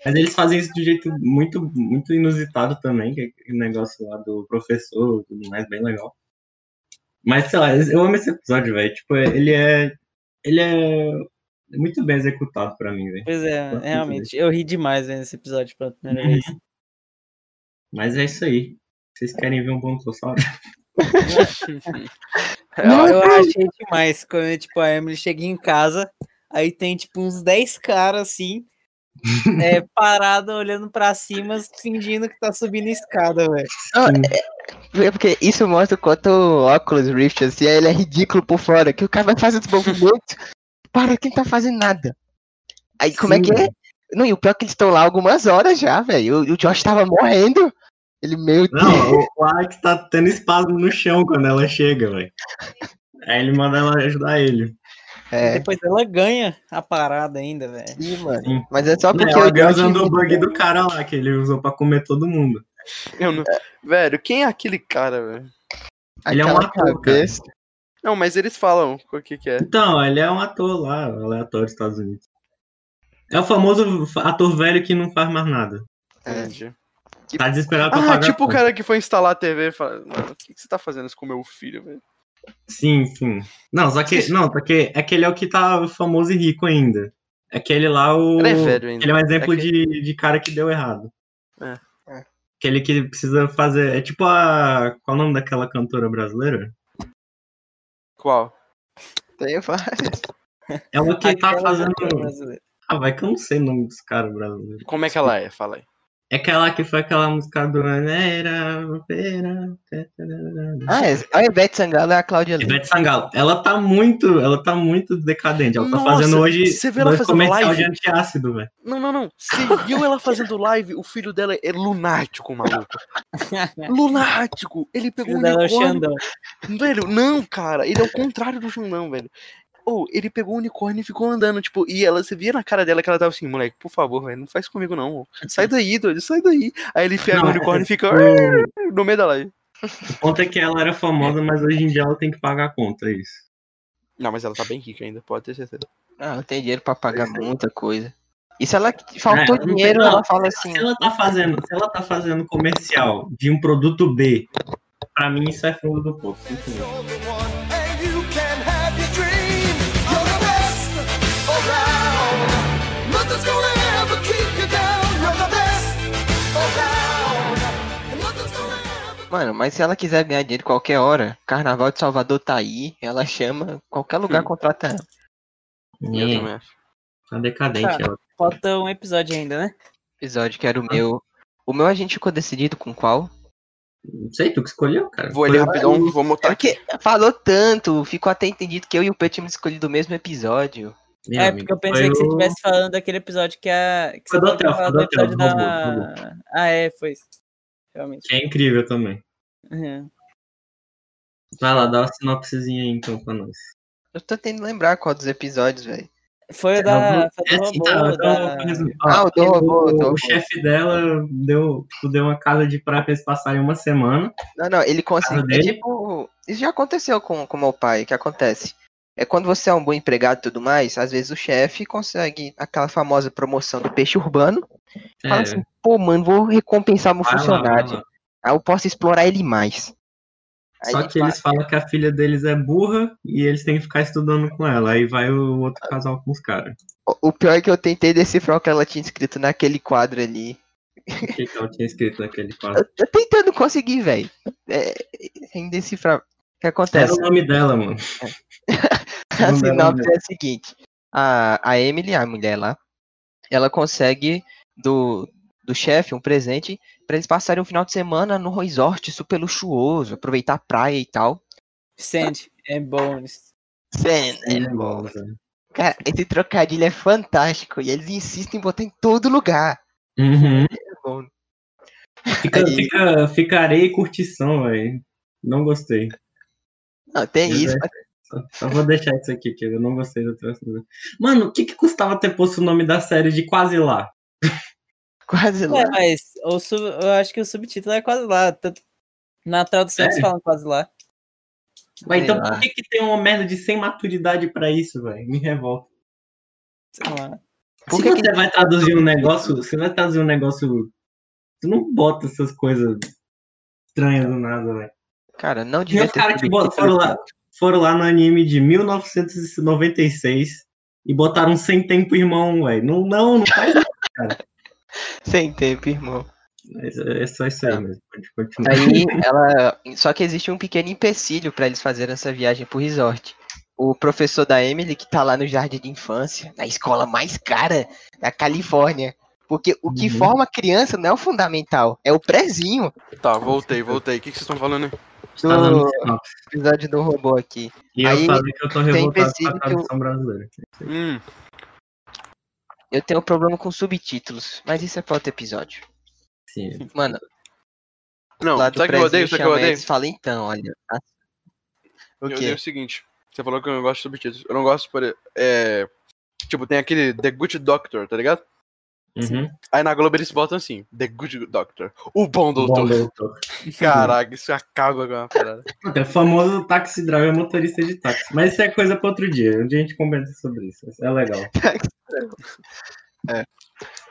mas eles fazem isso de um jeito muito, muito inusitado também, que é aquele negócio lá do professor e tudo mais, bem legal. Mas, sei lá, eu amo esse episódio, velho. Tipo, ele é. Ele é muito bem executado pra mim, velho. Pois é, realmente. Eu ri demais vendo esse episódio pela primeira vez. Mas é isso aí. Vocês querem ver um Brontossauro? É, Não, eu achei demais quando, tipo, a Emily chega em casa, aí tem, tipo, uns 10 caras, assim, é, parado, olhando pra cima, fingindo que tá subindo escada, velho. É, é porque isso mostra o quanto o Oculus Rift, assim, ele é ridículo por fora, que o cara vai fazer esse movimento, para quem tá fazendo nada. Aí como é que é? Não, e o pior é que eles estão lá algumas horas já, velho. O, o Josh tava morrendo. Ele meio Não, o- o Alex tá tendo espasmo no chão quando ela chega, velho. Aí ele manda ela ajudar ele. É, Depois ela ganha a parada ainda, velho. sim, mano. Sim. Mas é só Não, porque ela o ganha usando o bug do cara lá, que ele usou pra comer todo mundo. eu não... Velho, quem é aquele cara, velho? Ele é um ator, cara. Não, mas eles falam o que que é. Então, ele é um ator lá, aleatório dos Estados Unidos. É o famoso ator velho que não faz mais nada. É. Entendi. Tá desesperado pra Ah, pagar. tipo o cara que foi instalar a TV e fala, mano, o que, que você tá fazendo isso com o meu filho, velho? Sim, sim. Não, só que. Não, porque aquele é o que tá famoso e rico ainda. Aquele lá, o. Ele é velho ainda. Ele é um exemplo É que- de, de cara que deu errado. É. É. Aquele que precisa fazer. É tipo a. Qual é o nome daquela cantora brasileira? Qual? Tem várias. É uma que tá fazendo. Ah, vai que eu não sei o nome dos caras brasileiros. Como é que ela é? Fala aí. É aquela que foi aquela música do. Era, Ah, é, a Ivete Sangalo é a Cláudia Lima. Ivete Sangalo. Ela tá muito. Ela tá muito decadente. Ela tá Nossa, fazendo hoje. você vê ela dois fazendo comercial live? de antiácido, velho. Não, não, não. Você viu ela fazendo live? O filho dela é lunático, maluco. Lunático! Ele pegou um Filho dela é o unicórnio. Xandão. Velho, não, cara. Ele é o contrário do Xandão, velho. Ou ele pegou o unicórnio e ficou andando, tipo, e ela, você via na cara dela que ela tava assim, moleque, por favor, velho, não faz comigo não. Sai daí, doido, sai daí. Aí ele pega Não, o unicórnio e fica O no meio da live. ponto é que ela era famosa, mas hoje em dia ela tem que pagar a conta, é isso. Não, mas ela tá bem rica ainda, pode ter certeza. Ah, ela tem dinheiro pra pagar muita coisa. E se ela faltou É, dinheiro, não, ela fala assim. Se ela tá fazendo, se ela tá fazendo comercial de um produto B, pra mim isso é fundo do poço. sinto Mano, mas se ela quiser ganhar dinheiro qualquer hora, Carnaval de Salvador tá aí, ela chama, qualquer lugar Hum. contrata ela. Eu É, também acho. tá decadente ela. Falta um episódio ainda, né? Episódio que era o meu. O meu a gente ficou decidido com qual? Não sei, tu que escolheu, cara. Vou ali Foi- rapidão, vou É botar aqui. porque falou tanto, ficou até entendido que eu e o Pet tínhamos escolhido o mesmo episódio. Meu é, amigo, porque eu pensei foi que você estivesse falando daquele episódio que a. Que Foi você do hotel, foi do hotel, do da. Ah, é, foi isso. Realmente. É incrível também. Uhum. Vai lá, dá uma sinopsezinha aí então pra nós. Eu tô tentando lembrar qual dos episódios, velho. Foi o da. Foi É, do robô, tá, então, da... Ah, o do o- robô, O, robô. chefe dela deu, tipo, deu uma casa de praia pra eles passarem uma semana. Não, não, ele conseguiu. É tipo. Isso já aconteceu com com meu pai. O que acontece? É quando você é um bom empregado e tudo mais, às vezes o chefe consegue aquela famosa promoção do peixe urbano. Fala É, assim, pô, mano, vou recompensar meu vai funcionário. lá. Aí eu posso explorar ele mais. Só que eles falam que a filha deles é burra e eles têm que ficar estudando com ela. Aí vai o outro casal com os caras. O pior é que eu tentei decifrar o que ela tinha escrito naquele quadro ali. O que, que ela tinha escrito naquele quadro? Eu tô tentando conseguir, velho. É, é indecifrável. O que Era acontece? o nome dela, mano. A sinopse é a seguinte: a, a Emily, a mulher lá, ela consegue do, do chefe um presente pra eles passarem um final de semana no resort super luxuoso, aproveitar a praia e tal. Sand and Bones. É bom, velho. Cara, esse trocadilho é fantástico e eles insistem em botar em todo lugar. Uhum. É bom. Fica, Aí- fica, fica areia e curtição, velho. Não gostei. Não, tem isso. Só, só vou deixar isso aqui, que eu não gostei do troço. Mano, o que, que custava ter posto o nome da série de Quase Lá? Quase lá. É, mas o sub, eu acho que o subtítulo é quase lá. Tanto, na tradução eles falam quase lá. Mas então lá. por que, que tem uma merda de sem maturidade pra isso, velho? Me revolta. Sei lá. Por Se que você vai traduzir um negócio, você vai traduzir um negócio. Tu não bota essas coisas estranhas do nada, velho. Cara, não E devia os ter caras que foram lá, foram lá no anime de 1996 e botaram sem tempo irmão, velho. Não, não, não faz isso. Sem tempo, irmão. Mas É só isso aí mesmo. Pode continuar. Aí ela. Só que existe um pequeno empecilho pra eles fazerem essa viagem pro resort. O professor da Emily, que tá lá no jardim de infância, na escola mais cara da Califórnia. Porque o que Uhum. forma a criança não é o fundamental, é o prézinho Tá, voltei, voltei. O que, que vocês estão falando aí? Tá do sinopse. episódio do robô aqui. E Aí eu falei que eu tô revoltado com a tradução brasileira. Hum, Eu tenho um problema com subtítulos, mas isso é pra outro episódio. Sim. Mano, não, sabe o que eu odeio? Sabe que eu odeio? fala então, olha. a- O Eu odeio o seguinte. Você falou que eu não gosto de subtítulos. Eu não gosto, por é, Tipo, tem aquele The Good Doctor, tá ligado? Uhum. Aí na Globo eles botam assim, The Good Doctor, o bom Bom doutor. doutor. Caraca, isso acaba com a parada. É o famoso taxi driver motorista de táxi. Mas isso é coisa pra outro dia. Um dia a gente conversa sobre isso. Isso é legal.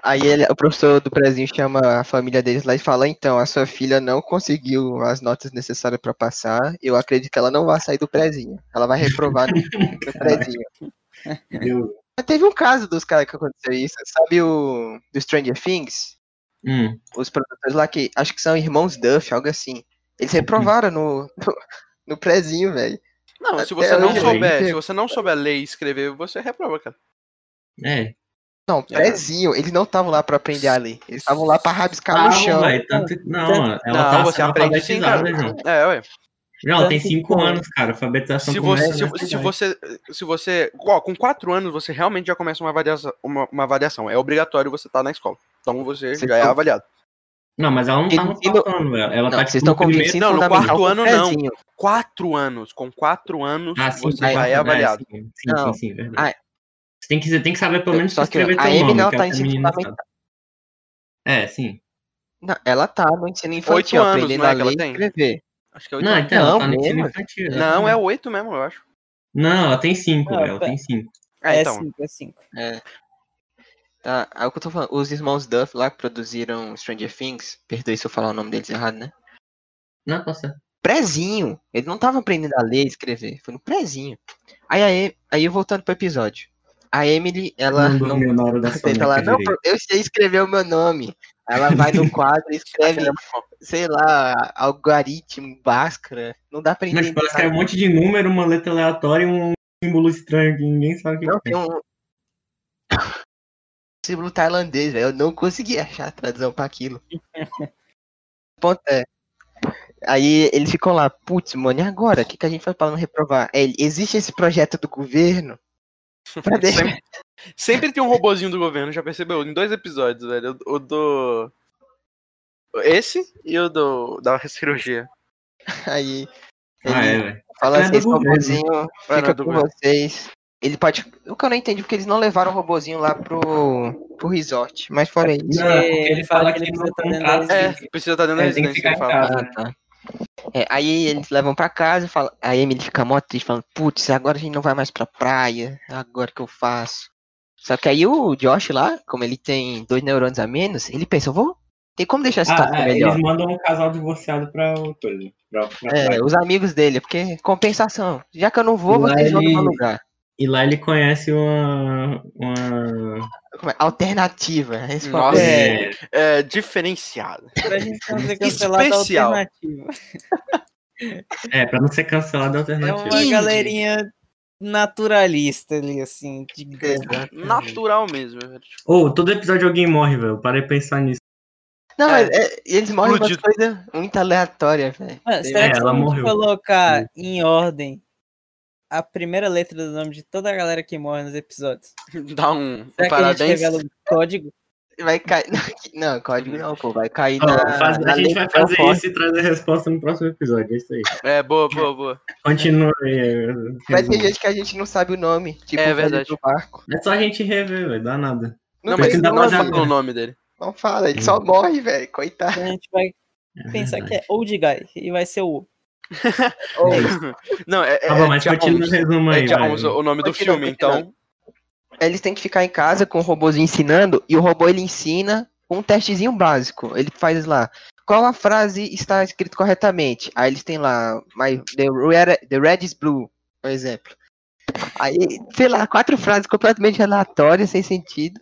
Aí ele, o professor do prezinho chama a família deles lá e fala: Então, a sua filha não conseguiu as notas necessárias pra passar. Eu acredito que ela não vai sair do prezinho. Ela vai reprovar no, no prezinho. Eu... Mas teve um caso dos caras que aconteceu isso. Sabe o do Stranger Things? Hum. Os produtores lá que acho que são irmãos Duff, algo assim. Eles reprovaram no, no, no prezinho, velho. Não, se você não souber, hein? se você não souber ler e escrever, você reprova, cara. É. Não, prezinho. Eles não estavam lá pra aprender a ler. Eles estavam lá pra rabiscar no Calma, chão. velho, tanto... Não, ela não, tá você aprende sim, cara. João. É, ué. Ela tem 5 que- anos, cara. Alfabetização Se começa você, se, nessa se você, se você, ó, com quatro anos, você realmente já começa uma avaliação, uma, uma avaliação. É obrigatório você estar na escola. Então você Você já é tá- avaliado. Não, mas ela não tá no quarto ano, velho. Ela Não, tá vocês tipo, estão primeiro... Não, no quarto ano, não. Quatro anos. Com quatro anos, Ah, sim, você tá, já é é, avaliado. sim, sim, Não. sim, sim, verdade. Ah, Você tem que, você tem que saber pelo menos Só que escrever a teu nome, que tá é em. É, sim. Não, ela tá no ensino infantil, anos, aprendendo não é a que ela ler e escrever. Acho que é oito Não, anos. então, Não, tá no ensino mesmo. infantil. Não, é oito mesmo, eu acho. Não, ela tem 5, Ah, velho. Ela pera. tem 5. É, É então. 5, é 5. Tá, é o que eu tô falando. Os irmãos Duff lá que produziram Stranger Things, perdoe se eu falar o nome deles errado, né? Não, tá certo. Prezinho. Eles não estavam aprendendo a ler e escrever. Foi no prezinho. Aí, aí, aí voltando pro episódio. A Emily, ela não não. da Tenta lá, não, eu sei escrever o meu nome. Ela vai no quadro e escreve, sei lá, algoritmo, Bhaskara. Não dá pra Mas entender. parece que é um monte de número, uma letra aleatória e um símbolo estranho que ninguém sabe o que Não, é. tem um. símbolo tailandês, velho. Eu não consegui achar a tradução pra aquilo. O ponto é. Aí eles ficam lá, putz, mano, e agora? O que, que a gente faz pra não reprovar? É, existe esse projeto do governo. Sempre, sempre tem um robozinho do governo, já percebeu? Em dois episódios, velho. O, do. Esse e o do da cirurgia. Aí Ah, é, ele velho. fala É assim, do esse robozinho fica do com vocês. Ele pode. O que eu não entendi, porque eles não levaram o robozinho lá pro, pro resort. Mas fora isso. Não, ele fala fala que ele precisa estar dentro da contrata. É, precisa estar dentro da É, residência, ele fala. casa. Ah, tá. É, aí eles levam pra casa, fala, a Emily fica mó triste, falando, putz, agora a gente não vai mais pra praia, agora que eu faço. Só que aí o Josh lá, como ele tem dois neurônios a menos, ele pensa, eu vou. Tem como deixar a situação Ah, é, melhor. eles mandam um casal divorciado pra coisa. Pra, pra É, praia. os amigos dele, porque compensação. Já que eu não vou, lá vocês vão no ele- lugar. E lá ele conhece uma. uma... Como é? Alternativa. O Nossa. apelido. É, É diferenciado. Pra gente não ser cancelado alternativa. é, pra não ser cancelado a É alternativa. uma Indie. galerinha naturalista ali, assim. De... Exato. Natural mesmo. velho. Tipo, Ô, todo episódio alguém morre, velho. Parei de pensar nisso. Não, É, é, eles morrem com explodido. coisas muito aleatórias, velho. Será É, que se ela a gente morreu. colocar em ordem a primeira letra do nome de toda a galera que morre nos episódios? Dá um, um Será gente parabéns. código? Vai cair. Não, código não, pô. Vai cair na. faz- na a gente vai fazer Belfort. isso e trazer a resposta no próximo episódio. É isso aí. É, boa, boa, boa. Continua aí. é, Vai ter gente que a gente não sabe o nome. Tipo, É verdade. do barco. É só a gente rever, velho. Dá nada. Não, mas não pra fala o nome dele. Não fala, ele só morre, velho. Coitado. A gente vai É pensar que é Old Guy e vai ser o. Não, é, é, Tá bom, é mas continua o resumo É aí, vai. Jones, o nome do Continua, filme, continua. então. Eles têm que ficar em casa com o robôzinho ensinando. E o robô ele ensina um testezinho básico. Ele faz lá. Qual a frase está escrito corretamente? Aí eles têm lá. My, the, red, the red is blue, por exemplo. Aí, sei lá, quatro frases completamente aleatórias, sem sentido.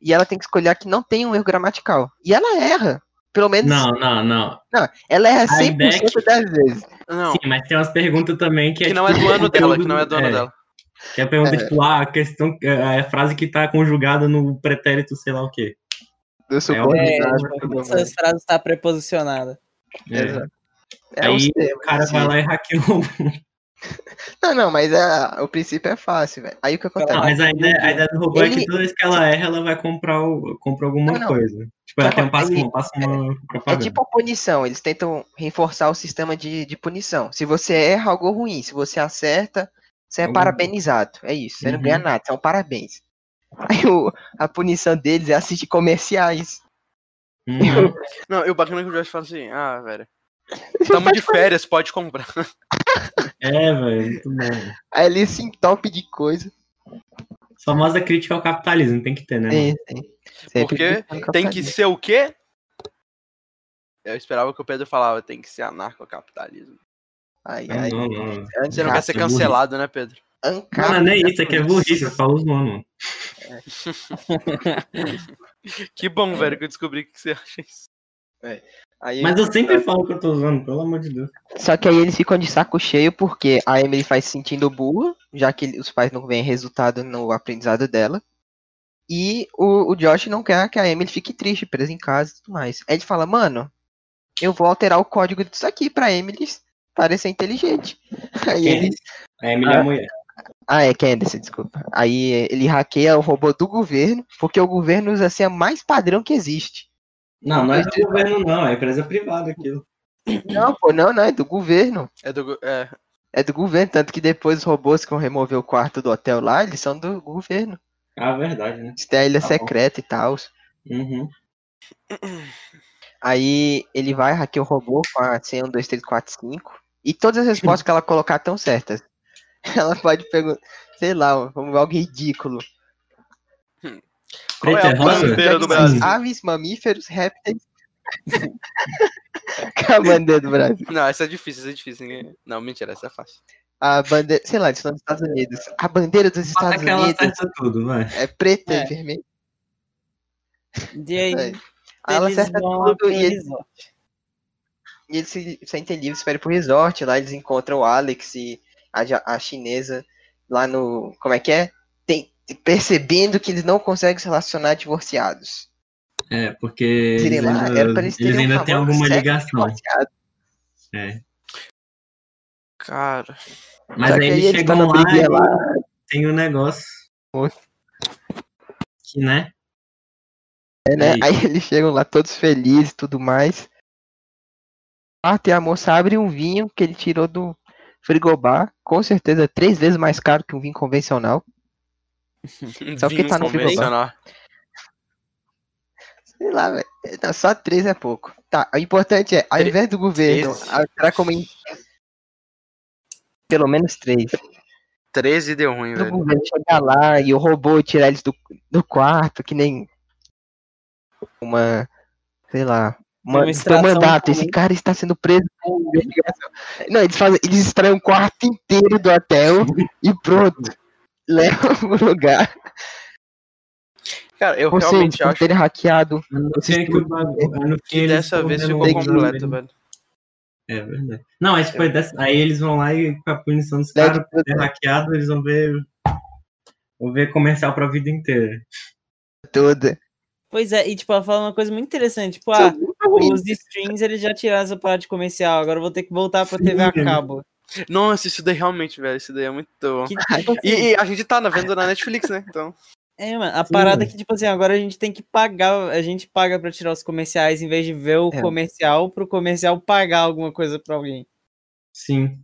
E ela tem que escolher que não tem um erro gramatical. E ela erra. Pelo menos. Não, não, não. Ela erra A ideia 100% é que- das vezes. Não, Sim, mas tem umas perguntas também que é. que não é tipo, do ano dela, que não é do ano é, dela. Que é a pergunta, É. tipo, ah, a questão. é A frase que tá conjugada no pretérito, sei lá o quê. É, subordinado. tipo, tudo mais. essas frases estão preposicionadas. É. Exato. É Aí o cara assim. vai lá e hackeia o. Não, não, mas é, o princípio é fácil, velho. Aí o que acontece? Não, mas a ideia, a ideia do robô é Ele- que toda vez que ela erra, ela vai comprar, o, compra alguma Não, não. coisa. Tipo, ela tem um passo, uma, passa uma É propaganda. tipo a punição, eles tentam reforçar o sistema de, de punição. Se você erra, algo ruim. Se você acerta, você é parabenizado. É isso, você não Uhum. ganha nada, são parabéns. Aí o- a punição deles é assistir comerciais. Uhum. Não, e o bacana é que o Josh fala assim, ah, velho. Tamo de férias, pode comprar. É, velho, muito bom. Aí ele se entope de coisa. Famosa crítica ao capitalismo, tem que ter, né? sim. Sempre Porque tem que ser o quê? Eu esperava que o Pedro falava, tem que ser anarcocapitalismo. Ai, Não, ai. não, não. Você não quer ser é cancelado, né, Pedro? Ancap- Mano, nem isso, aqui é burrice, eu falo os nomes. Que bom, velho, que eu descobri que você acha isso. Aí- Mas eu sempre falo que eu tô usando, pelo amor de Deus. Só que aí eles ficam de saco cheio porque a Emily faz se sentindo burra, já que os pais não veem resultado no aprendizado dela. E o, o Josh não quer que a Emily fique triste, presa em casa e tudo mais. Aí ele fala, mano, eu vou alterar o código disso aqui pra Emily parecer inteligente. Aí ele. A Emily é a mulher. Ah, é Candace, desculpa. Aí ele hackeia o robô do governo, porque o governo usa assim a mais padrão que existe. Não, não é do governo, não, é empresa privada aquilo. Não, pô, não, não, é do governo. É do. É, É do governo, tanto que depois os robôs que vão remover o quarto do hotel lá, eles são do governo. Ah, verdade, né? Isso tem a ilha Tá bom. secreta e tal. Uhum. Aí ele vai hackear o robô com a senha 1, 2, 3, 4, 5. E todas as respostas que ela colocar estão certas. Ela pode perguntar, sei lá, vamos ver algo ridículo. Qual é a rosa? bandeira do Brasil? Aves, mamíferos, répteis. Qual a bandeira do Brasil? Não, essa é difícil, essa é difícil. ninguém- Não, mentira, essa é fácil. A bandeira, sei lá, eles estão nos Estados Unidos. A bandeira dos Bota Estados que ela Unidos acerta tudo, é preta É. e vermelha. E aí, É. Ela acerta tudo e eles. E eles se sentem livres para ir pro resort. Lá eles encontram o Alex e a, a chinesa lá no. Como é que é? Percebendo que eles não conseguem se relacionar divorciados. É, porque eles lá, ainda, era pra eles eles um ainda têm alguma ligação. É. Cara. Mas Só aí que eles chegam lá e lá. tem o negócio. Oi. Que, né? É, né? Aí. Aí eles chegam lá todos felizes e tudo mais. Ah, tem a moça abre um vinho que ele tirou do frigobar. Com certeza três vezes mais caro que um vinho convencional. Só porque vinho tá no convencional. Sei lá, velho. Só três é pouco. Tá, o importante é, ao invés do governo alterar como. em- Pelo menos três. 13 deu ruim, Do velho. governo chegar lá e o robô tirar eles do, do quarto, que nem. Uma. Sei lá. Uma, Uma mandato. Esse cara está sendo preso. Não, eles fazem. Eles extraem um quarto inteiro do hotel e pronto. Levam pro lugar. Cara, eu realmente acho terem hackeado. É que o bagulho- no fim que dessa vez ficou completo, velho. É verdade. Não, mas tipo, dessa- aí eles vão lá e com a punição dos caras por ter hackeado, eles vão ver. Vão ver comercial pra vida inteira. Toda. Pois é, e tipo, ela fala uma coisa muito interessante, tipo, ah, os streams eles já tiraram essa parada de comercial, agora eu vou ter que voltar pra TV a Sim. cabo. Nossa, isso daí realmente, velho. Isso daí é muito bom. Que, tipo assim, E, e a gente tá na vendo na Netflix, né? Então. é, mano, a parada é que, tipo assim, agora a gente tem que pagar, a gente paga pra tirar os comerciais em vez de ver o É. comercial, pro comercial pagar alguma coisa pra alguém. Sim.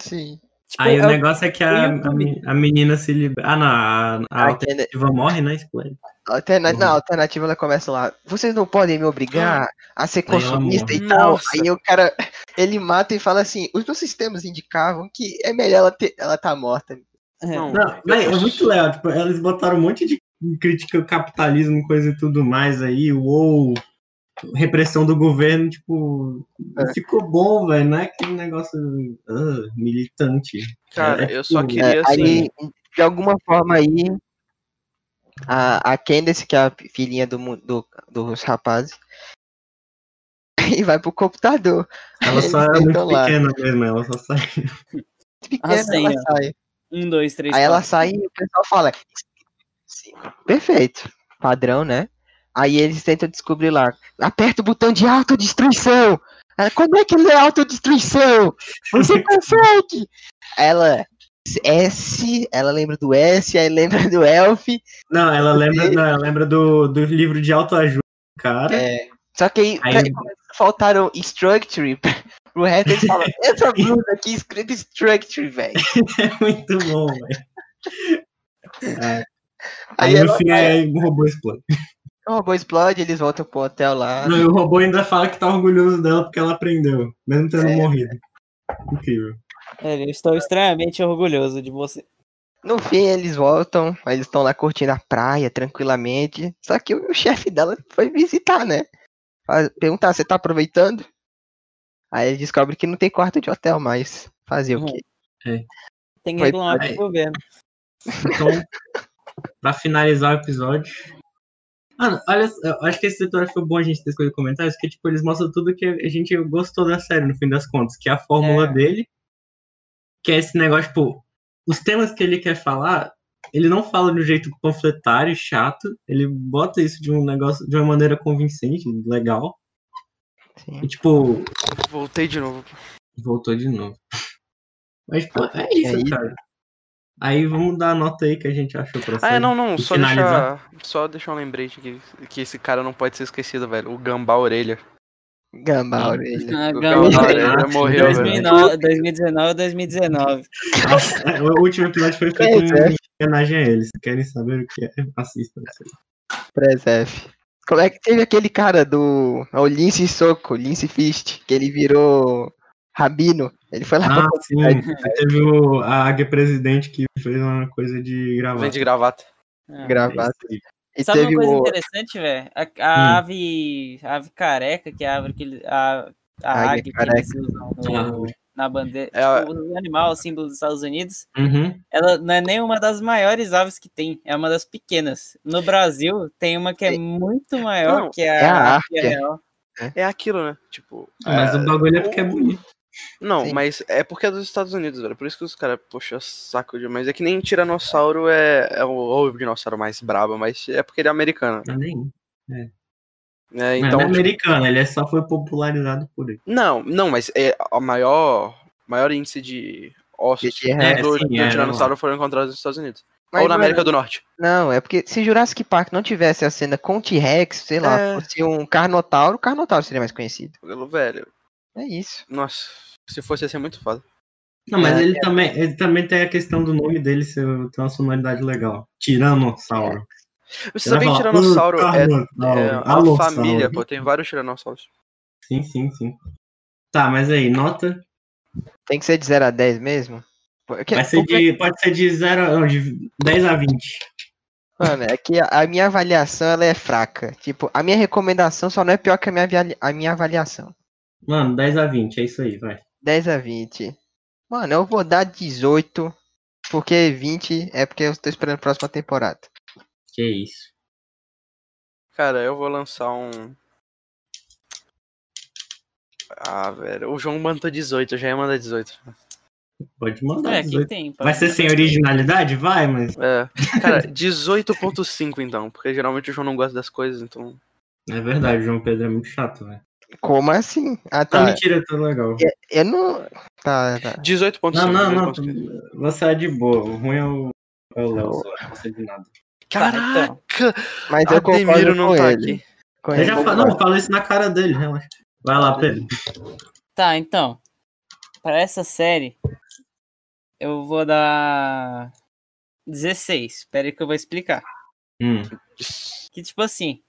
Sim. Tipo, Aí é o negócio é que a, o a, a menina se libera. Ah, não. A, a Ah, alternativa morre, né? Explode. Alterna... Uhum. Não, a alternativa ela começa lá. Vocês não podem me obrigar a ser consumista e tal. Nossa. Aí o cara ele mata e fala assim: os meus sistemas indicavam que é melhor ela, ter... ela tá morta. é. Não, Não, mas é muito legal. Tipo, eles botaram um monte de crítica ao capitalismo, coisa e tudo mais aí. Uou! Repressão do governo, tipo. É. Ficou bom, velho. Não é aquele negócio ah, militante. Cara, É, eu só tipo, queria É, assim. aí, de alguma forma aí, a, a Candace, que é a filhinha do, do, dos rapazes, e vai pro computador. Ela só é muito lá. pequena mesmo, ela só sai. Pequena, ela sai. Um, dois, três, Aí ela quatro. sai e o pessoal fala. Sim, perfeito. Padrão, né? Aí eles tentam descobrir lá. Aperta o botão de autodestruição. Ela, como é que ele é autodestruição? Você consegue! Ela. S, ela lembra do S, aí lembra do Elf. Não, ela lembra, não, ela lembra do, do livro de autoajuda, cara. É, só que aí, Aí- pra- faltaram structure pro resto, eles falam, essa blusa aqui escrito structure, velho. É muito bom, velho. É. Aí, Aí no fim aí, o robô explode. O robô explode, eles voltam pro hotel lá. Não, e o robô ainda fala que tá orgulhoso dela porque ela aprendeu, mesmo tendo É. morrido. Incrível. É, eu estou extremamente orgulhoso de você. No fim, eles voltam, aí eles estão lá curtindo a praia tranquilamente. Só que o chefe dela foi visitar, né? Perguntar, você tá aproveitando? Aí ele descobre que não tem quarto de hotel mais. Fazer o Uhum. quê? Tem que reclamar pro governo. Então, pra finalizar o episódio. Mano, olha, eu acho que esse episódio foi bom a gente ter escolhido comentários, porque tipo, eles mostram tudo que a gente gostou da série, no fim das contas, que é a fórmula É. dele, que é esse negócio, tipo, os temas que ele quer falar, ele não fala de um jeito panfletário, chato, ele bota isso de um negócio, de uma maneira convincente, legal, Sim. e tipo, Voltei de novo. voltou de novo. Mas, pô, é isso, É isso. cara. Aí vamos dar a nota aí que a gente achou pra Ah, é, não, não, só finalizar. deixar, só deixar um lembrete que, que esse cara não pode ser esquecido, velho. O Gambá Orelha. Gambá, Ah. orelha. Ah, Gambá, Gambá Orelha. Morreu, velho. 2009, 2019 2019. Nossa, o último episódio foi feito é. em homenagem a eles. Se querem saber o que é, assistam. isso aí. Presef. Como é que teve aquele cara do. é O Lince Soco, Lince Fist, que ele virou Rabino. Ele foi lá Ah, pra. sim. Aí Teve o, a Águia Presidente que fez uma coisa de gravar. Vem de gravata. Ah. gravar. É E Sabe uma teve coisa o. interessante, velho? A, a Hum. ave. A ave careca, que é a árvore que ele- a, a Águia águia que careca. eles usam no- A na bandeira. É a- Tipo, o animal, o símbolo dos Estados Unidos. Uhum. Ela não é nem uma das maiores aves que tem, é uma das pequenas. No Brasil, tem uma que é muito maior, Não, que é é a a árquea real. É aquilo, né? Tipo. Mas é- o bagulho é porque é bonito. Não, Sim. mas é porque é dos Estados Unidos, velho. Por isso que os caras puxam saco de. Mas é que nem Tiranossauro é, é o, ou o dinossauro mais brabo, mas é porque ele é americano. Não é nenhum. Né? Não, Então, ele é americano, ele só foi popularizado por ele. não, não, mas é a maior, maior índice de ossos De guerra, do, é, sim, do é, Tiranossauro foram encontrados nos Estados Unidos. Mas, ou na América do Norte. Não, é porque se Jurassic Park não tivesse a cena com o T-Rex, sei lá, É. fosse um Carnotauro, o Carnotauro seria mais conhecido. Velho, É isso. nossa, se fosse ia ser muito foda. Não, mas É. ele, também, ele também tem a questão do nome dele ser, ter uma sonoridade legal. Tiranossauro. Você sabia que Tiranossauro "Uh, é, é uma Alossauro." família, pô, tem vários Tiranossauros. Sim, sim, sim. Tá, mas aí, nota? Tem que ser de 0 a 10 mesmo? Porque, Vai ser porque, de, pode ser de 0 não, de 10 a 20. Mano, é que a, minha avaliação ela é fraca. Tipo, a minha recomendação só não é pior que a minha, a minha avaliação. Mano, 10 a 20, é isso aí, vai. 10 a 20. Mano, eu vou dar 18, porque 20 é porque eu tô esperando a próxima temporada. Que isso. Cara, eu vou lançar um. Ah, velho. O João mandou 18, eu já ia mandar 18. Pode mandar. É, o que 18. tem? Vai ser sem originalidade? Vai, mas. É. Cara, 18.5 então, porque geralmente o João não gosta das coisas, então. É verdade, o João Pedro é muito chato, velho. Como assim? Ah, Não, tá. mentira, tá legal. Eu não. Tá, tá. 18.5. Não, não, não. 18.5. Você é de boa. O ruim é o, é o Léo. Não sei de nada. Tá, então. Caraca! Mas eu Ademiro não com tá ele. aqui. Com Eu ele, já concordo. falo, não, falo isso na cara dele, relaxa. Vai lá, Pedro. Tá, então. Pra essa série, eu vou dar 16. Espera aí que eu vou explicar. Hum. Que tipo assim,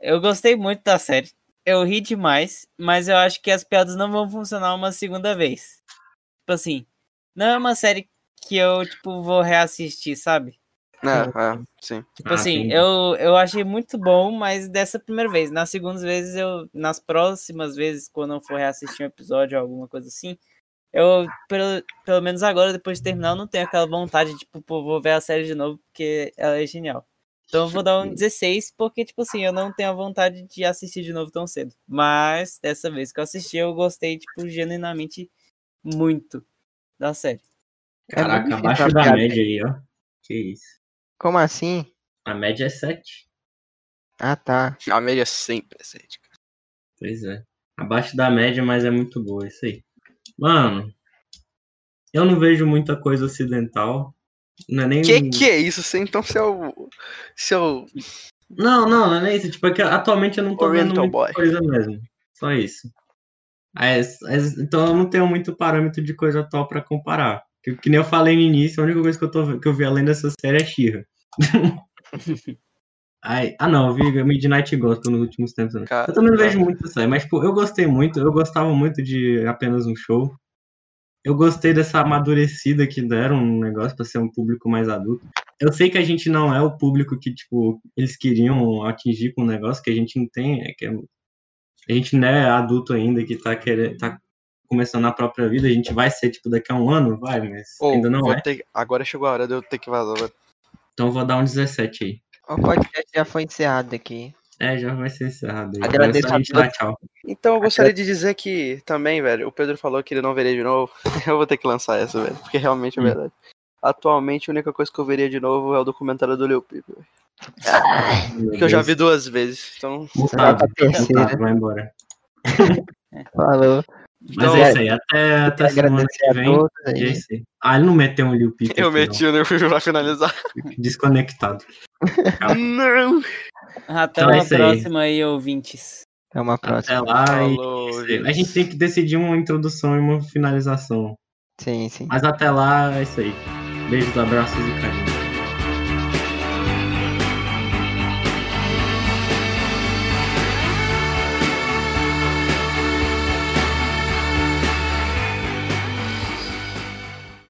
eu gostei muito da série. Eu ri demais, mas eu acho que as piadas não vão funcionar uma segunda vez. Tipo assim, não é uma série que eu, tipo, vou reassistir, sabe? É, é, sim. Tipo Ah, assim, entendi. eu, eu achei muito bom, mas dessa primeira vez. Nas segundas vezes, eu. Nas próximas vezes, quando eu for reassistir um episódio ou alguma coisa assim, eu, pelo, pelo menos agora, depois de terminar, eu não tenho aquela vontade de, tipo, pô, vou ver a série de novo, porque ela é genial. Então eu vou dar um 16, porque, tipo assim, eu não tenho a vontade de assistir de novo tão cedo. Mas, dessa vez que eu assisti, eu gostei, tipo, genuinamente muito da série. É Caraca, difícil abaixo da média aí, ó. Que isso. Como assim? A média é 7. Ah, tá. A média sempre é 7. Pois é. Abaixo da média, mas é muito boa isso aí. Mano, eu não vejo muita coisa ocidental. Não é nem. Que que é isso? Você então seu. Seu. Não, não, não é nem isso. Tipo, é que atualmente eu não tô vendo Oriental muita boy. coisa mesmo. Só isso. Então eu não tenho muito parâmetro de coisa atual pra comparar. Que, que nem eu falei no início, a única coisa que eu, tô, que eu vi além dessa série é Shira. Ai, ah, não, eu vi Midnight Gospel nos últimos tempos. Cara, Eu também não vejo muito isso aí, mas tipo, eu gostei muito, eu gostava muito de apenas um show. Eu gostei dessa amadurecida que deram um negócio pra ser um público mais adulto. Eu sei que a gente não é o público que, tipo, eles queriam atingir com o negócio, que a gente não tem, é que é- a gente não é adulto ainda, que tá querendo, tá começando a própria vida, a gente vai ser, tipo, daqui a um ano, vai, mas Ô, ainda não é. ter- Agora chegou a hora de eu ter que vazar. velho. Então eu vou dar um 17 aí. O podcast já foi encerrado aqui. É, já vai ser encerrado aí. Agradeço a gente dar tchau. Então eu gostaria de dizer que também, velho, o Pedro falou que ele não veria de novo. Eu vou ter que lançar essa, velho, porque realmente é Hum. verdade. Atualmente a única coisa que eu veria de novo é o documentário do Lil Peep, que eu já vi duas vezes. Então, terceira. multado, vai embora. Falou. Mas Então, é isso aí, até, até semana Agradecer que a vem. E é aí. isso aí. Ah, ele não meteu um Lil Peep eu aqui, meti o Peep pra finalizar. Desconectado. Não! Até Então é uma isso aí. próxima aí, ouvintes. Até uma próxima. Até lá. e- Falou, A gente tem que decidir uma introdução e uma finalização. Sim, sim. Mas até lá, é isso aí. Beijos, abraços e carinho.